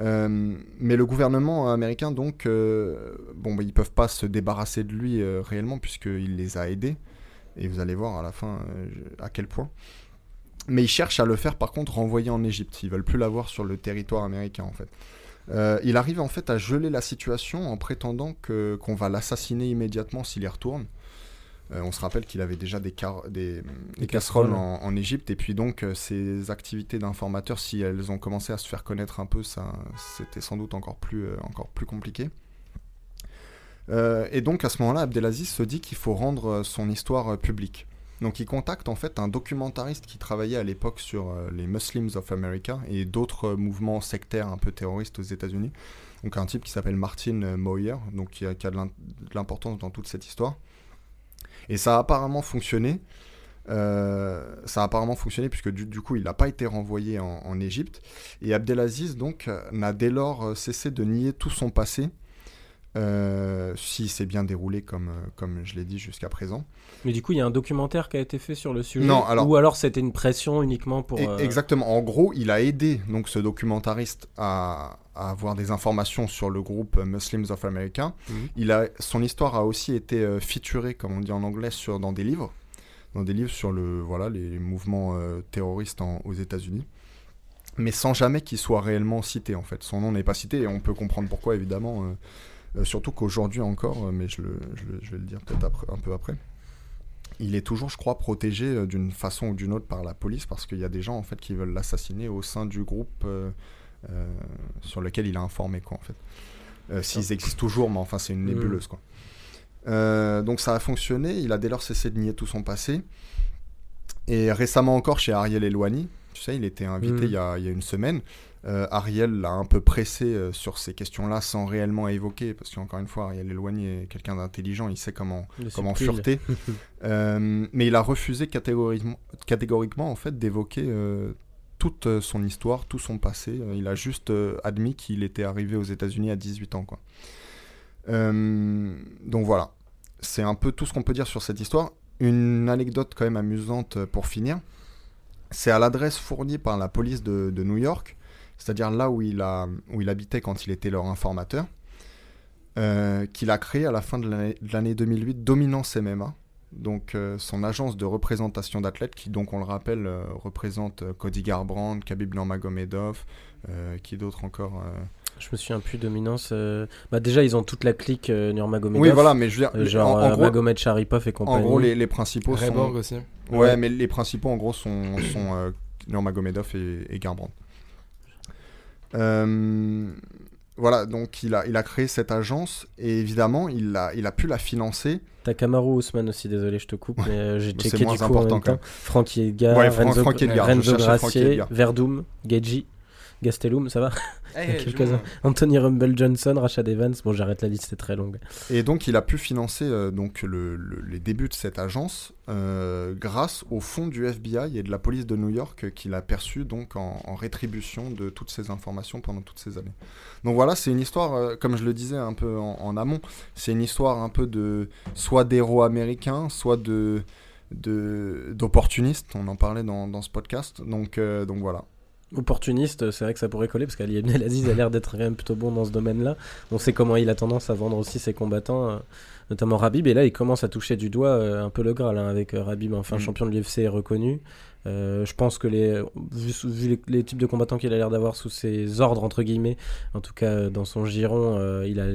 Euh, mais le gouvernement américain, donc, euh, bon, bah, ils peuvent pas se débarrasser de lui euh, réellement puisqu'il les a aidés. Et vous allez voir à la fin euh, à quel point. Mais ils cherchent à le faire par contre renvoyer en Égypte. Ils veulent plus l'avoir sur le territoire américain en fait. Il arrive en fait à geler la situation en prétendant qu'on va l'assassiner immédiatement s'il y retourne. Euh, on se rappelle qu'il avait déjà des, car- des, des casseroles casseroles. en, en Égypte et puis donc euh, ses activités d'informateur, si elles ont commencé à se faire connaître un peu, c'était sans doute encore plus, euh, encore plus compliqué. Euh, et donc à ce moment-là, Abdelaziz se dit qu'il faut rendre euh, son histoire euh, publique. Donc il contacte en fait un documentariste qui travaillait à l'époque sur euh, les Muslims of America et d'autres euh, mouvements sectaires un peu terroristes aux États-Unis. Donc un type qui s'appelle Martin euh, Moyer, donc qui a, qui a de l'importance dans toute cette histoire. Et ça a apparemment fonctionné. Euh, ça a apparemment fonctionné puisque du, du coup il n'a pas été renvoyé en, Égypte. Et Abdelaziz donc euh, n'a dès lors euh, cessé de nier tout son passé. Euh, si c'est bien déroulé comme, comme je l'ai dit jusqu'à présent. Mais du coup, il y a un documentaire qui a été fait sur le sujet. Non, alors- Ou alors c'était une pression uniquement pour. E- euh, Exactement. En gros, il a aidé donc ce documentariste à, à avoir des informations sur le groupe Muslims of America. Mhm. Il a, son histoire a aussi été euh, featurée, comme on dit en anglais, sur, dans des livres, dans des livres sur le, voilà, les mouvements euh, terroristes en- aux États-Unis, mais sans jamais qu'il soit réellement cité en fait. Son nom n'est pas cité et on peut comprendre pourquoi évidemment. euh, euh, surtout qu'aujourd'hui encore, mais je, le, je, le- je vais le dire peut-être un peu après, il est toujours, je crois, protégé d'une façon ou d'une autre par la police parce qu'il y a des gens en fait qui veulent l'assassiner au sein du groupe sur lequel il a informé quoi en fait. Euh, S'ils existent toujours, mais enfin c'est une Mhm. nébuleuse quoi. Euh, donc ça a fonctionné. Il a dès lors cessé de nier tout son passé. Et récemment encore chez Ariel Elwani, tu sais, il était invité Mhm. il, y a, il y a une semaine. Euh, Ariel l'a un peu pressé euh, sur ces questions-là sans réellement évoquer, parce qu'encore une fois, Ariel Elwani est quelqu'un d'intelligent, il sait comment, comment fureter. Euh, mais il a refusé catégoriquement, catégoriquement en fait d'évoquer euh, toute euh, son histoire, tout son passé. Euh, Il a juste euh, admis qu'il était arrivé aux États-Unis à 18 ans. Donc voilà, c'est un peu tout ce qu'on peut dire sur cette histoire. Une anecdote quand même amusante pour finir. C'est à l'adresse fournie par la police de, New York, c'est-à-dire là où il, habitait quand il était leur informateur, qu'il a créé à la fin de l'année 2008 Dominance MMA, donc euh, son agence de représentation d'athlètes qui, donc on le rappelle, euh, représente euh, Cody Garbrandt, Khabib Nurmagomedov, euh, qui d'autre encore euh, Je me souviens plus dominance. euh, Bah déjà, ils ont toute la clique euh, Nurmagomedov. Oui, voilà, mais je veux dire, Euh, genre en, en gros, Magomed Sharipov et en compagnie. gros, les, les principaux sont... Reborg aussi. Ouais, Ouais. mais les principaux en gros sont, sont euh, Nurmagomedov et. Euh, voilà, donc il a, il a créé cette agence et évidemment il a, il a pu la financer. T'as Kamaru Ousmane aussi, désolé, je te coupe, mais euh, j'ai checké du coup en même temps. Frankie Edgar, Ouais, Fran- Renzo, Edgar, Gracier, Edgar. Verdum, Geji, Gastelum, ça va Eh, Il y a quelques-uns. Anthony Rumble Johnson, Rashad Evans. Bon, j'arrête la liste, c'est très longue. Et donc il a pu financer euh, donc le- le- les débuts de cette agence euh, grâce au fonds du FBI et de la police de New York qu'il a perçu donc en, en rétribution de toutes ces informations pendant toutes ces années. Donc voilà, c'est une histoire, euh, comme je le disais un peu en, en amont, c'est une histoire un peu de soit d'héros américains, soit de d'opportunistes. On en parlait dans, dans ce podcast. Donc euh, donc voilà. Opportuniste, c'est vrai que ça pourrait coller parce qu'Ali Ibn Aziz a l'air d'être quand même plutôt bon dans ce domaine-là. On sait comment il a tendance à vendre aussi ses combattants, euh, notamment Rabib. Et là, il commence à toucher du doigt euh, un peu le Graal hein, avec euh, Rabib, enfin Mm. champion de l'UFC reconnu. Euh, je pense que les, vu, vu les, les types de combattants qu'il a l'air d'avoir sous ses ordres, entre guillemets, en tout cas euh, dans son giron, euh, il a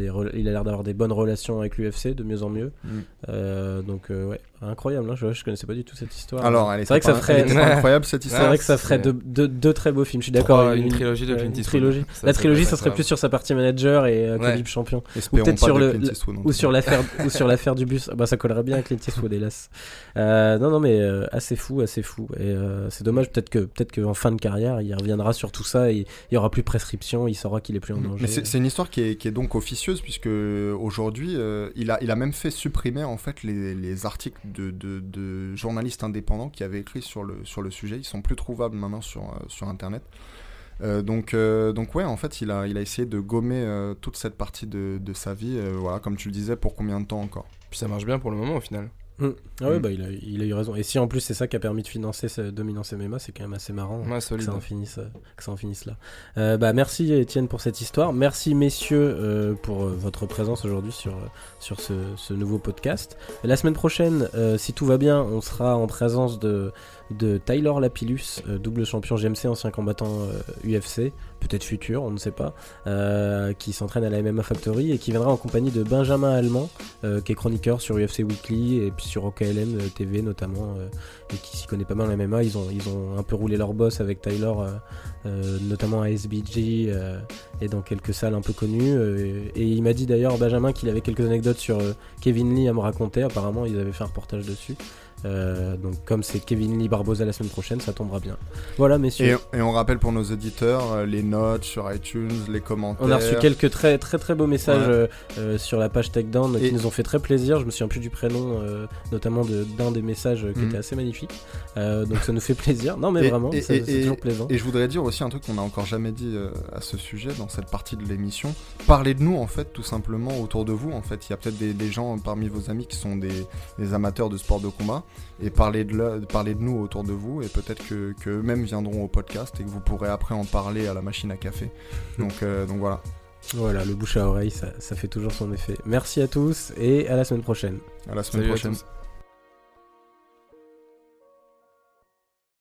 l'air d'avoir des bonnes relations avec l'UFC, de mieux en mieux. Mm. Euh, donc, euh, ouais, incroyable, hein, je, je connaissais pas du tout cette histoire. Alors, c'est vrai que ça ferait. incroyable cette C'est histoire. vrai que ça c'est- ferait deux, deux- deux très beaux films, je suis d'accord. Une trilogie de Clint Eastwood. trilogie. Ça, La trilogie, ça serait grave. plus sur sa partie manager et euh, Ouais. Champion. Espérons peut-être pas sur le- Eastwood, Ou sur l'affaire ou sur l'affaire du bus. Ah Bah, ça collerait bien à Clint Eastwood, hélas. Euh, non, non, mais euh, assez fou, assez fou. Et euh, c'est dommage, peut-être que peut-être qu'en fin de carrière, il reviendra sur tout ça et il y aura plus de prescription, il saura qu'il est plus en danger. Mais c'est c'est une histoire qui est, qui est donc officieuse puisque aujourd'hui euh, il, a, il a même fait supprimer en fait les, les articles de, journalistes indépendants qui avaient écrit sur le, sur le sujet. Ils sont plus trouvables maintenant sur, euh, sur internet. Euh, donc, euh, donc ouais, en fait, il a, il a essayé de gommer toute cette partie de, de sa vie. voilà, comme tu le disais, pour combien de temps encore? Puis ça marche bien pour le moment au final. Mm. Ah ouais, Mm. bah il a, il a eu raison. Et si en plus c'est ça qui a permis de financer cette dominance MMA, c'est quand même assez marrant. Ouais, que solide. ça en finisse, que ça en finisse là. Euh, bah, merci Étienne pour cette histoire. Merci messieurs euh, pour euh, votre présence aujourd'hui sur, euh, sur ce, ce nouveau podcast. La semaine prochaine, euh, si tout va bien, on sera en présence de, de Tyler Lapillus, euh, double champion GMC, ancien combattant euh, UFC, peut-être futur, on ne sait pas, euh, qui s'entraîne à la MMA Factory et qui viendra en compagnie de Benjamin Allemand, qui est chroniqueur sur UFC Weekly et puis sur OKLM TV notamment, et qui s'y connaît pas mal en MMA. Ils ont, ils ont un peu roulé leur boss avec Tyler, notamment à SBG et dans quelques salles un peu connues. et il m'a dit d'ailleurs, Benjamin, qu'il avait quelques anecdotes sur Kevin Lee à me raconter. Apparemment, ils avaient fait un reportage dessus. Euh, donc, comme c'est Kevin Lee Barbosa la semaine prochaine, ça tombera bien. Voilà, messieurs. Et, et on rappelle pour nos auditeurs euh, les notes sur iTunes, les commentaires. On a reçu quelques très très très beaux messages Ouais. euh, sur la page Takedown Et- qui nous ont fait très plaisir. Je me souviens plus du prénom, euh, notamment de- d'un des messages qui Mhm. était assez magnifique. Donc ça nous fait plaisir. Non mais Et- vraiment, c'est toujours plaisant. Et je voudrais dire aussi un truc qu'on n'a encore jamais dit à ce sujet dans cette partie de l'émission. Parlez de nous en fait, tout simplement autour de vous. En fait, il y a peut-être des, des gens parmi vos amis qui sont des, des amateurs de sport de combat et parlez de, nous autour de vous et peut-être que, que eux-mêmes viendront au podcast et que vous pourrez après en parler à la machine à café. Donc, euh, donc voilà. Voilà, le bouche à oreille, ça, ça fait toujours son effet. Merci à tous et à la semaine prochaine. À la semaine Salut à prochaine. tous.